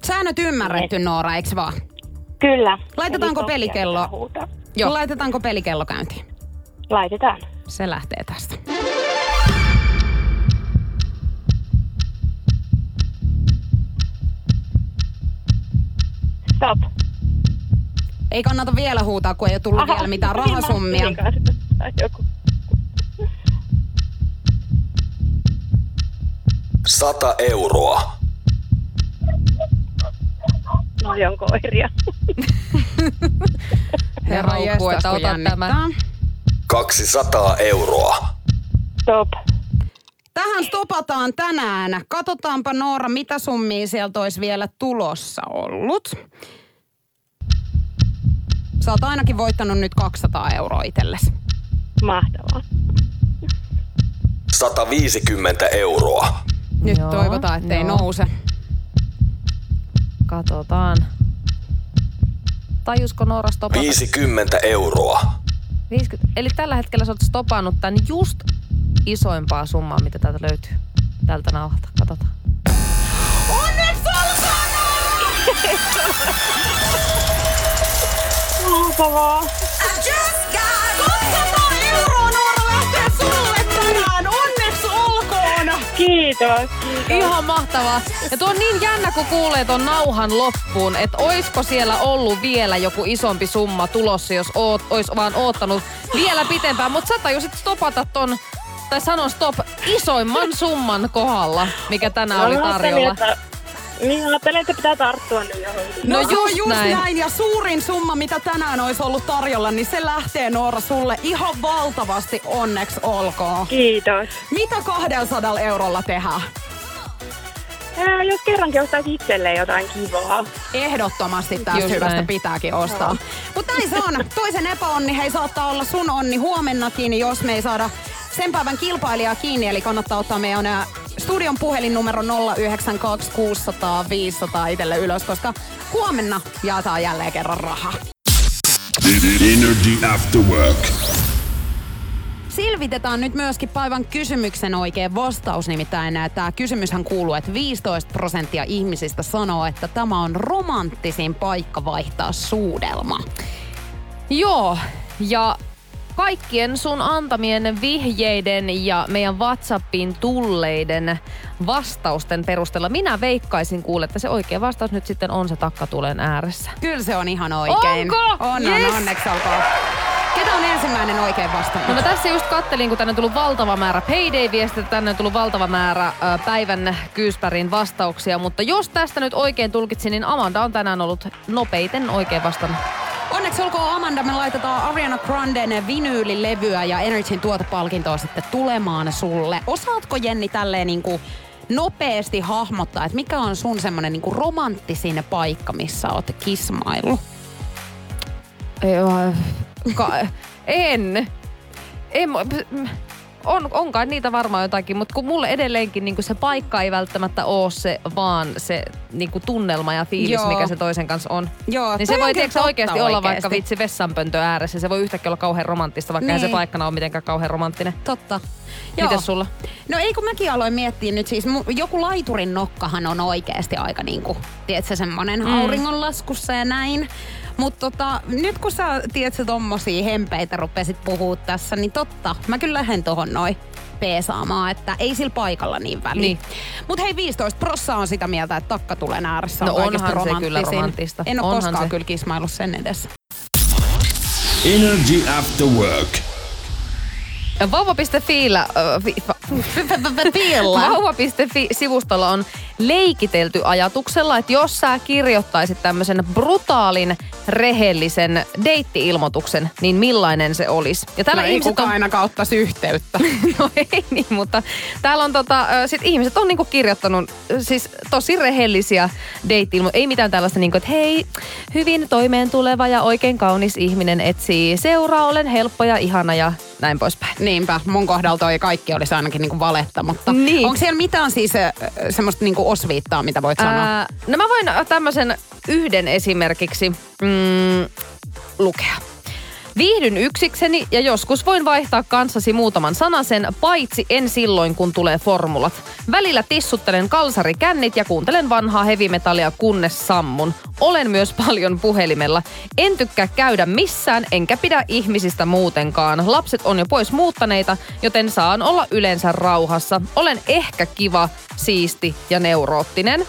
Speaker 2: Säännöt ymmärretty, Noora, eikö vaan?
Speaker 6: Kyllä.
Speaker 2: Laitetaanko pelikello? Joo. Laitetaanko pelikello käyntiin?
Speaker 6: Laitetaan.
Speaker 2: Se lähtee tästä.
Speaker 6: Stop.
Speaker 2: Ei kannata vielä huutaa, kun ei ole tullut Aha, vielä mitään
Speaker 6: niin
Speaker 2: rahasummia.
Speaker 6: Joku.
Speaker 1: Sata euroa.
Speaker 6: No on koiria. <laughs>
Speaker 2: Herra jestas,
Speaker 3: että ota tämä.
Speaker 1: 200 euroa.
Speaker 6: Stop.
Speaker 2: Tähän stopataan tänään. Katsotaanpa Noora, mitä summia sieltä olisi vielä tulossa ollut. Sä oot ainakin voittanut nyt 200 euroa itsellesi.
Speaker 6: Mahtavaa.
Speaker 1: 150 euroa.
Speaker 2: Nyt
Speaker 3: Joo,
Speaker 2: toivotaan, ettei
Speaker 3: joo.
Speaker 2: nouse.
Speaker 3: Katsotaan. Tajusko Noora stopata?
Speaker 1: 50 euroa.
Speaker 3: 50. Eli tällä hetkellä sä oot stopannut tän just isoimpaa summaa, mitä täältä löytyy. Tältä nauhalta. Katsotaan.
Speaker 2: Onneksi olkoon!
Speaker 6: Mahtavaa.
Speaker 2: 200 euroa
Speaker 6: Kiitos, kiitos.
Speaker 3: Ihan mahtavaa. Ja tuo on niin jännä, kun kuulee ton nauhan loppuun, että oisko siellä ollut vielä joku isompi summa tulossa, jos oot, ois vaan oottanut vielä pitempään. Mutta sä tajusit stopata ton, tai sanon stop, isoimman summan kohdalla, mikä tänään oli tarjolla.
Speaker 6: Että, niin ajattelin, että pitää tarttua nyt johonkin.
Speaker 3: No
Speaker 2: on
Speaker 3: just
Speaker 2: just
Speaker 3: näin.
Speaker 2: näin. Ja suurin summa, mitä tänään olisi ollut tarjolla, niin se lähtee Noora sulle ihan valtavasti onneksi olkoon.
Speaker 6: Kiitos.
Speaker 2: Mitä 200 eurolla tehdään?
Speaker 6: Ää, jos kerrankin ostaisi itselleen jotain kivaa.
Speaker 2: Ehdottomasti tästä hyvästä
Speaker 3: näin.
Speaker 2: pitääkin ostaa. Mutta näin se on. Toisen epäonni hei saattaa olla sun onni huomennakin, jos me ei saada sen päivän kilpailijaa kiinni. Eli kannattaa ottaa meidän studion puhelinnumero 092 600 500 itselle ylös, koska huomenna jaetaan jälleen kerran rahaa.
Speaker 1: Energy After Work.
Speaker 2: Silvitetään nyt myöskin päivän kysymyksen oikein vastaus. Nimittäin tämä kysymyshän kuuluu, että 15 prosenttia ihmisistä sanoo, että tämä on romanttisin paikka vaihtaa suudelma.
Speaker 3: Joo, ja kaikkien sun antamien vihjeiden ja meidän WhatsAppiin tulleiden vastausten perusteella minä veikkaisin kuule, että se oikea vastaus nyt sitten on se takkatulen ääressä.
Speaker 2: Kyllä se on ihan oikein.
Speaker 3: Onko?
Speaker 2: On,
Speaker 3: Yes!
Speaker 2: on, onneksi olkoon. Ketä on ensimmäinen oikein vastaus?
Speaker 3: No mä tässä just kattelin, kun tänne on tullut valtava määrä payday-viestejä, tänne on tullut valtava määrä päivän kyyspärin vastauksia, mutta jos tästä nyt oikein tulkitsin, niin Amanda on tänään ollut nopeiten oikein vastannut.
Speaker 2: Onneksi olkoon Amanda, me laitetaan Ariana Granden vinyylilevyä ja Energyn tuotepalkintoa sitten tulemaan sulle. Osaatko Jenni tälleen niinku nopeasti hahmottaa, että mikä on sun semmonen niinku romanttisin paikka, missä oot kismailu?
Speaker 3: Joo, ka- en. en. On, onkaan niitä varmaan jotakin, mutta kun mulle edelleenkin niin se paikka ei välttämättä ole se, vaan se niin tunnelma ja fiilis,
Speaker 2: Joo.
Speaker 3: mikä se toisen kanssa on.
Speaker 2: Joo,
Speaker 3: Niin se voi tiedätkö,
Speaker 2: totta
Speaker 3: oikeasti olla vaikka vitsi vessanpöntö ääressä. Se voi yhtäkkiä olla kauhean romanttista, vaikka niin. Se paikkana on mitenkään kauhean romanttinen.
Speaker 2: Totta.
Speaker 3: Mites sulla?
Speaker 2: No ei kun mäkin aloin miettiä nyt siis, joku laiturin nokkahan on oikeasti aika niinku, tiedätkö, semmonen mm. auringonlaskussa ja näin. Mutta tota, nyt kun sä, tiedätkö, tommosia hempeitä rupesit puhua tässä, niin totta, mä kyllä lähden tohon noin peesaamaan, että ei sillä paikalla niin väliä.
Speaker 3: Niin.
Speaker 2: Mut hei, 15 prossaa on sitä mieltä, että takkatulen ääressä on
Speaker 3: No
Speaker 2: kaikista
Speaker 3: onhan se kyllä romanttista.
Speaker 2: En ole
Speaker 3: Onhan
Speaker 2: koskaan
Speaker 3: se.
Speaker 2: kyllä kismaillut sen edessä.
Speaker 1: Energy After Work.
Speaker 3: Vauva.fiillä, äh, fi, <laughs> Vauva.fi-sivustolla on leikitelty ajatuksella, että jos sä kirjoittaisit tämmöisen brutaalin, rehellisen deitti-ilmoituksen, niin millainen se olisi? Ja täällä
Speaker 2: no ei kukaan
Speaker 3: on...
Speaker 2: ainakaan ottaisi yhteyttä. <laughs>
Speaker 3: No ei niin, mutta täällä on tota, sit ihmiset on niinku kirjoittanut siis tosi rehellisiä date Ei mitään tällaista niinku, että hei, hyvin toimeen tuleva ja oikein kaunis ihminen etsii seuraa, olen helppo ja ihana ja näin poispäin.
Speaker 2: Niinpä, mun kohdalla toi kaikki olisi ainakin niinku valetta, mutta
Speaker 3: Niin.
Speaker 2: onko siellä mitään siis semmoista niinku osviittaa, mitä voit sanoa?
Speaker 3: Ää, no mä voin tämmöisen yhden esimerkiksi mm, lukea. Viihdyn yksikseni ja joskus voin vaihtaa kanssasi muutaman sanasen, paitsi en silloin, kun tulee formulat. Välillä tissuttelen kalsarikännit ja kuuntelen vanhaa hevimetallia kunnes sammun. Olen myös <laughs> paljon puhelimella. En tykkää käydä missään, enkä pidä ihmisistä muutenkaan. Lapset on jo pois muuttaneita, joten saan olla yleensä rauhassa. Olen ehkä kiva, siisti ja neuroottinen.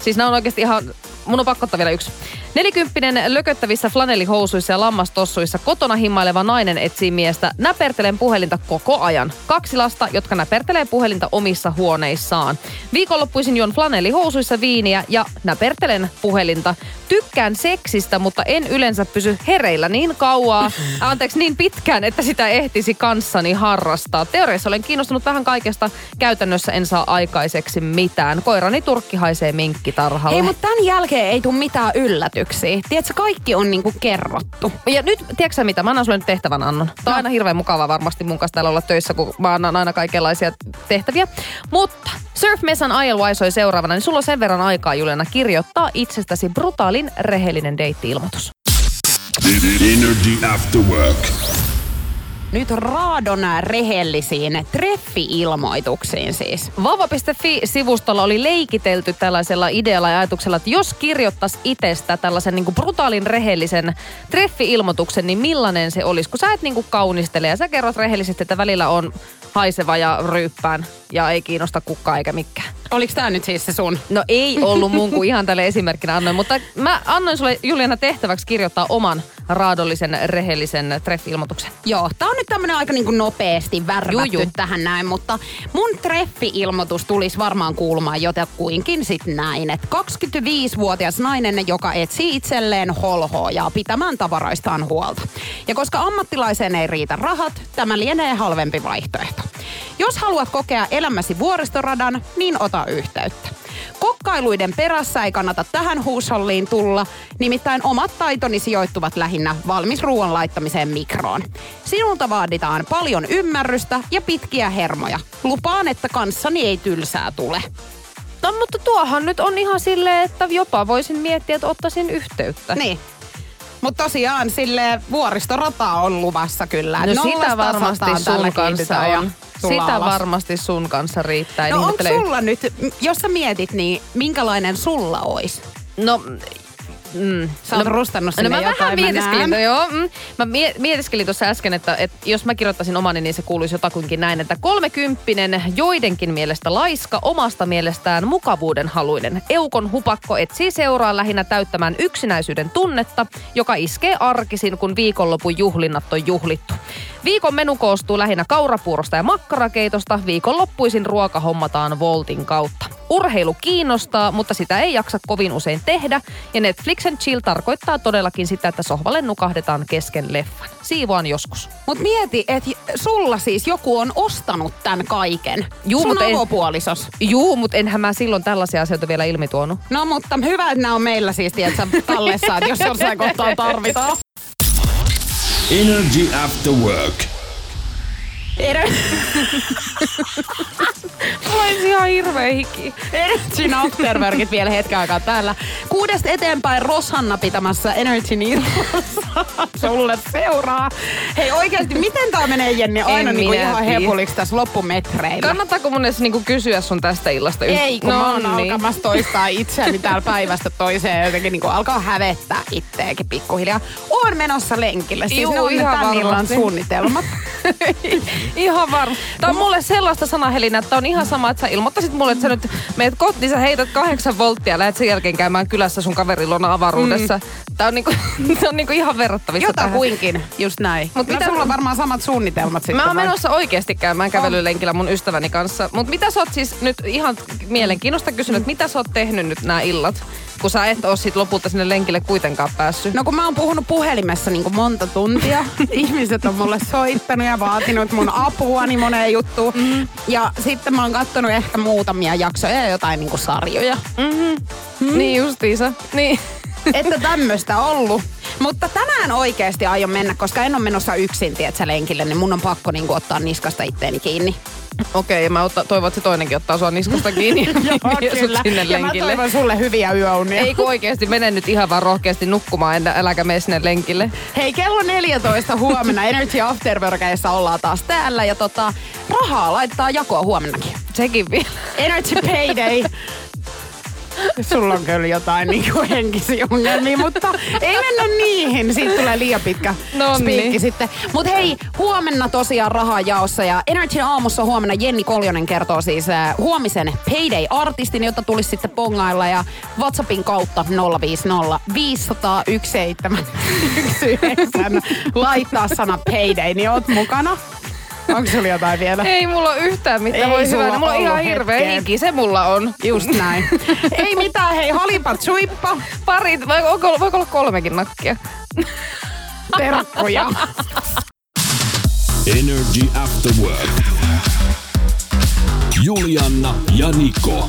Speaker 3: Siis nämä on oikeasti ihan, mun on pakko ottaa vielä yksi. Nelikymppinen lököttävissä flanellihousuissa ja lammastossuissa kotona himmaileva nainen etsii miestä. Näpertelen puhelinta koko ajan. Kaksi lasta, jotka näpertelee puhelinta omissa huoneissaan. Viikonloppuisin juon flanellihousuissa viiniä ja näpertelen puhelinta. Tykkään seksistä, mutta en yleensä pysy hereillä niin kauaa, <laughs> anteeksi niin pitkään, että sitä ehtisi kanssani harrastaa. Teoriassa olen kiinnostunut vähän kaikesta, käytännössä en saa aikaiseksi mitään. Koirani turkki haisee minkkitarhalle.
Speaker 2: Hei, mutta tämän jälkeen ei tule mitään yllätyksiä. Selvityksiä. Tiedätkö, kaikki on niinku kerrottu.
Speaker 3: Ja nyt, tiedätkö mitä, mä annan sulle nyt tehtävän annon. Tämä on aina hirveän mukavaa varmasti mun kanssa täällä olla töissä, kun mä annan aina kaikenlaisia tehtäviä. Mutta Surf Mesan ILY soi seuraavana, niin sulla on sen verran aikaa, Juliana, kirjoittaa itsestäsi brutaalin rehellinen deitti-ilmoitus.
Speaker 1: Energy After Work.
Speaker 2: Nyt raadon rehellisiin treffi-ilmoituksiin siis.
Speaker 3: Vauva.fi-sivustolla oli leikitelty tällaisella idealla ja ajatuksella, että jos kirjoittaisi itsestä tällaisen niin brutaalin rehellisen treffi-ilmoituksen, niin millainen se olisi? Kun sä et niin kaunistele ja sä kerrot rehellisesti, että välillä on haiseva ja ryyppään ja ei kiinnosta kukkaa eikä mikään.
Speaker 2: Oliko tämä nyt siis se sun?
Speaker 3: No ei ollut mun kuin ihan tälle esimerkkinä annoin, mutta mä annoin sulle Juliana tehtäväksi kirjoittaa oman raadollisen, rehellisen treffi-ilmoituksen.
Speaker 2: Joo, tää on nyt tämmönen aika niinku nopeasti värvätty
Speaker 3: Juju.
Speaker 2: tähän näin, mutta mun treffi-ilmoitus tulisi varmaan kuulumaan jotakuinkin sit näin, että 25-vuotias nainen, joka etsii itselleen holhoojaa pitämään tavaraistaan huolta. Ja koska ammattilaiseen ei riitä rahat, tämä lienee halvempi vaihtoehto. Jos haluat kokea elämäsi vuoristoradan, niin ota yhteyttä. Kokkailuiden perässä ei kannata tähän huusholliin tulla, nimittäin omat taitoni sijoittuvat lähinnä valmis ruoan laittamiseen mikroon. Sinulta vaaditaan paljon ymmärrystä ja pitkiä hermoja. Lupaan, että kanssani ei tylsää tule.
Speaker 3: No mutta tuohan nyt on ihan silleen, että jopa voisin miettiä, että ottaisin yhteyttä.
Speaker 2: Niin. Mutta tosiaan sille vuoristorata on luvassa kyllä.
Speaker 3: No
Speaker 2: Nollasta
Speaker 3: sitä varmasti sun kanssa on. Sitä
Speaker 2: alas.
Speaker 3: varmasti sun kanssa riittää.
Speaker 2: No onko
Speaker 3: ihmettele
Speaker 2: sulla nyt, jos sä mietit, niin minkälainen sulla olisi?
Speaker 3: No, mm,
Speaker 2: Sä oot rustannut sinne
Speaker 3: no mä
Speaker 2: jotain,
Speaker 3: vähän
Speaker 2: mä
Speaker 3: mietiskelin,
Speaker 2: näen.
Speaker 3: no joo, mm, mä mie- mietiskelin tuossa äsken, että, että jos mä kirjoittaisin omani, niin se kuuluisi jotakuinkin näin, että kolmekymppinen, joidenkin mielestä laiska, omasta mielestään mukavuuden haluinen. Eukon hupakko etsii seuraa lähinnä täyttämään yksinäisyyden tunnetta, joka iskee arkisin, kun viikonlopun juhlinnat on juhlittu. Viikon menu koostuu lähinnä kaurapuurosta ja makkarakeitosta. Viikonloppuisin ruoka hommataan Voltin kautta. Urheilu kiinnostaa, mutta sitä ei jaksa kovin usein tehdä. Ja Netflix and Chill tarkoittaa todellakin sitä, että sohvalle nukahdetaan kesken leffan. Siivoan joskus.
Speaker 2: Mut mieti, että sulla siis joku on ostanut tämän kaiken.
Speaker 3: Juu,
Speaker 2: Sun avopuolisos.
Speaker 3: Juu, mutta enhän mä silloin tällaisia asioita vielä ilmi tuonut.
Speaker 2: No mutta hyvä, että nämä on meillä siis, tiedätkö, tallessa, että jos jossain kohtaa tarvitaan.
Speaker 1: Energy After Work. <laughs>
Speaker 2: Ener-
Speaker 3: Olisi ihan hirveä hiki.
Speaker 2: Energy Afterworkit vielä hetken aikaa täällä. Kuudesta eteenpäin Roshanna pitämässä Energy illassa. Sulle seuraa. Hei oikeasti, miten tää menee Jenni aina
Speaker 3: En
Speaker 2: niinku ihan hepuliksi tässä loppumetreillä?
Speaker 3: Kannattaako mun edes niinku kysyä sun tästä illasta? yht-
Speaker 2: Ei, kun no, mä oon
Speaker 3: niin.
Speaker 2: alkamassa toistaa itseäni täällä päivästä toiseen jotenkin niin alkaa hävettää itteekin pikkuhiljaa. Oon menossa lenkille. Siis
Speaker 3: Juu,
Speaker 2: ne on ne
Speaker 3: ihan
Speaker 2: tän illan suunnitelmat.
Speaker 3: Ihan varma. Tämä on mulle sellaista sanahelinä, että on ihan sama, että sä ilmoittaisit mulle, että sä nyt meet kotiin, niin sä heität kahdeksan volttia ja lähdet sen jälkeen käymään kylässä sun kaverin luona avaruudessa. Mm. Tää on, niinku, <laughs> tää on niinku ihan verrattavissa
Speaker 2: Jota
Speaker 3: tähän.
Speaker 2: kuinkin, just näin.
Speaker 3: Mut
Speaker 2: no,
Speaker 3: mitä-
Speaker 2: sulla on varmaan samat suunnitelmat sitten.
Speaker 3: Mä oon
Speaker 2: vai?
Speaker 3: menossa oikeasti käymään kävelylenkillä mun ystäväni kanssa. Mutta mitä sä oot siis nyt ihan mielenkiinnosta kysynyt, että mitä sä oot tehnyt nyt nämä illat? Kun sä et oo sit lopulta sinne lenkille kuitenkaan päässyt.
Speaker 2: No kun mä oon puhunut puhelimessa niin monta tuntia, <laughs> ihmiset on mulle soittanut ja vaatinut mun apuani moneen juttuun. Mm. Ja sitten mä oon kattonut ehkä muutamia jaksoja ja jotain niin sarjoja.
Speaker 3: Mm. Niin justiinsa. Niin.
Speaker 2: Että tämmöistä ollut. Mutta tänään oikeasti aion mennä, koska en ole menossa yksin, tietsä, lenkille, niin mun on pakko niin ottaa niskasta itteeni kiinni.
Speaker 3: Okei, mä otta, toivon, että se toinenkin ottaa sua niskasta kiinni ja <laughs> vie sut sinne
Speaker 2: ja mä
Speaker 3: lenkille.
Speaker 2: toivon sulle hyviä yöunia.
Speaker 3: Ei kun oikeesti mene nyt ihan vaan rohkeasti nukkumaan, enä, äläkä mene sinne lenkille.
Speaker 2: Hei, kello 14 huomenna Energy Afterworkeissa ollaan taas täällä ja tota, rahaa laitetaan jakoa huomennakin.
Speaker 3: Sekin vielä.
Speaker 2: Energy Payday. <laughs> Sulla on kyllä jotain niinku henkisiä ongelmia, mutta ei mennä niihin. Siitä tulee liian pitkä
Speaker 3: Nonni.
Speaker 2: spiikki sitten. Mutta hei, huomenna tosiaan rahaa jaossa ja Energy aamussa huomenna Jenni Koljonen kertoo siis äh, huomisen Payday-artistin, jota tulisi sitten pongailla ja WhatsAppin kautta 050 500 1719 laittaa sana Payday, niin oot mukana. Onko sulla jotain vielä?
Speaker 3: Ei mulla ole yhtään mitään.
Speaker 2: Ei
Speaker 3: Voi
Speaker 2: sulla
Speaker 3: hyvä. Mulla on ihan hirveä
Speaker 2: hetkeen.
Speaker 3: hiki. Se mulla on.
Speaker 2: Just näin. <laughs> Ei mitään, hei, halipat suippa.
Speaker 3: Parit. Voiko, voiko olla kolmekin nakkia? <laughs>
Speaker 2: Terkkuja.
Speaker 1: Energy After Work. Julianna ja Niko.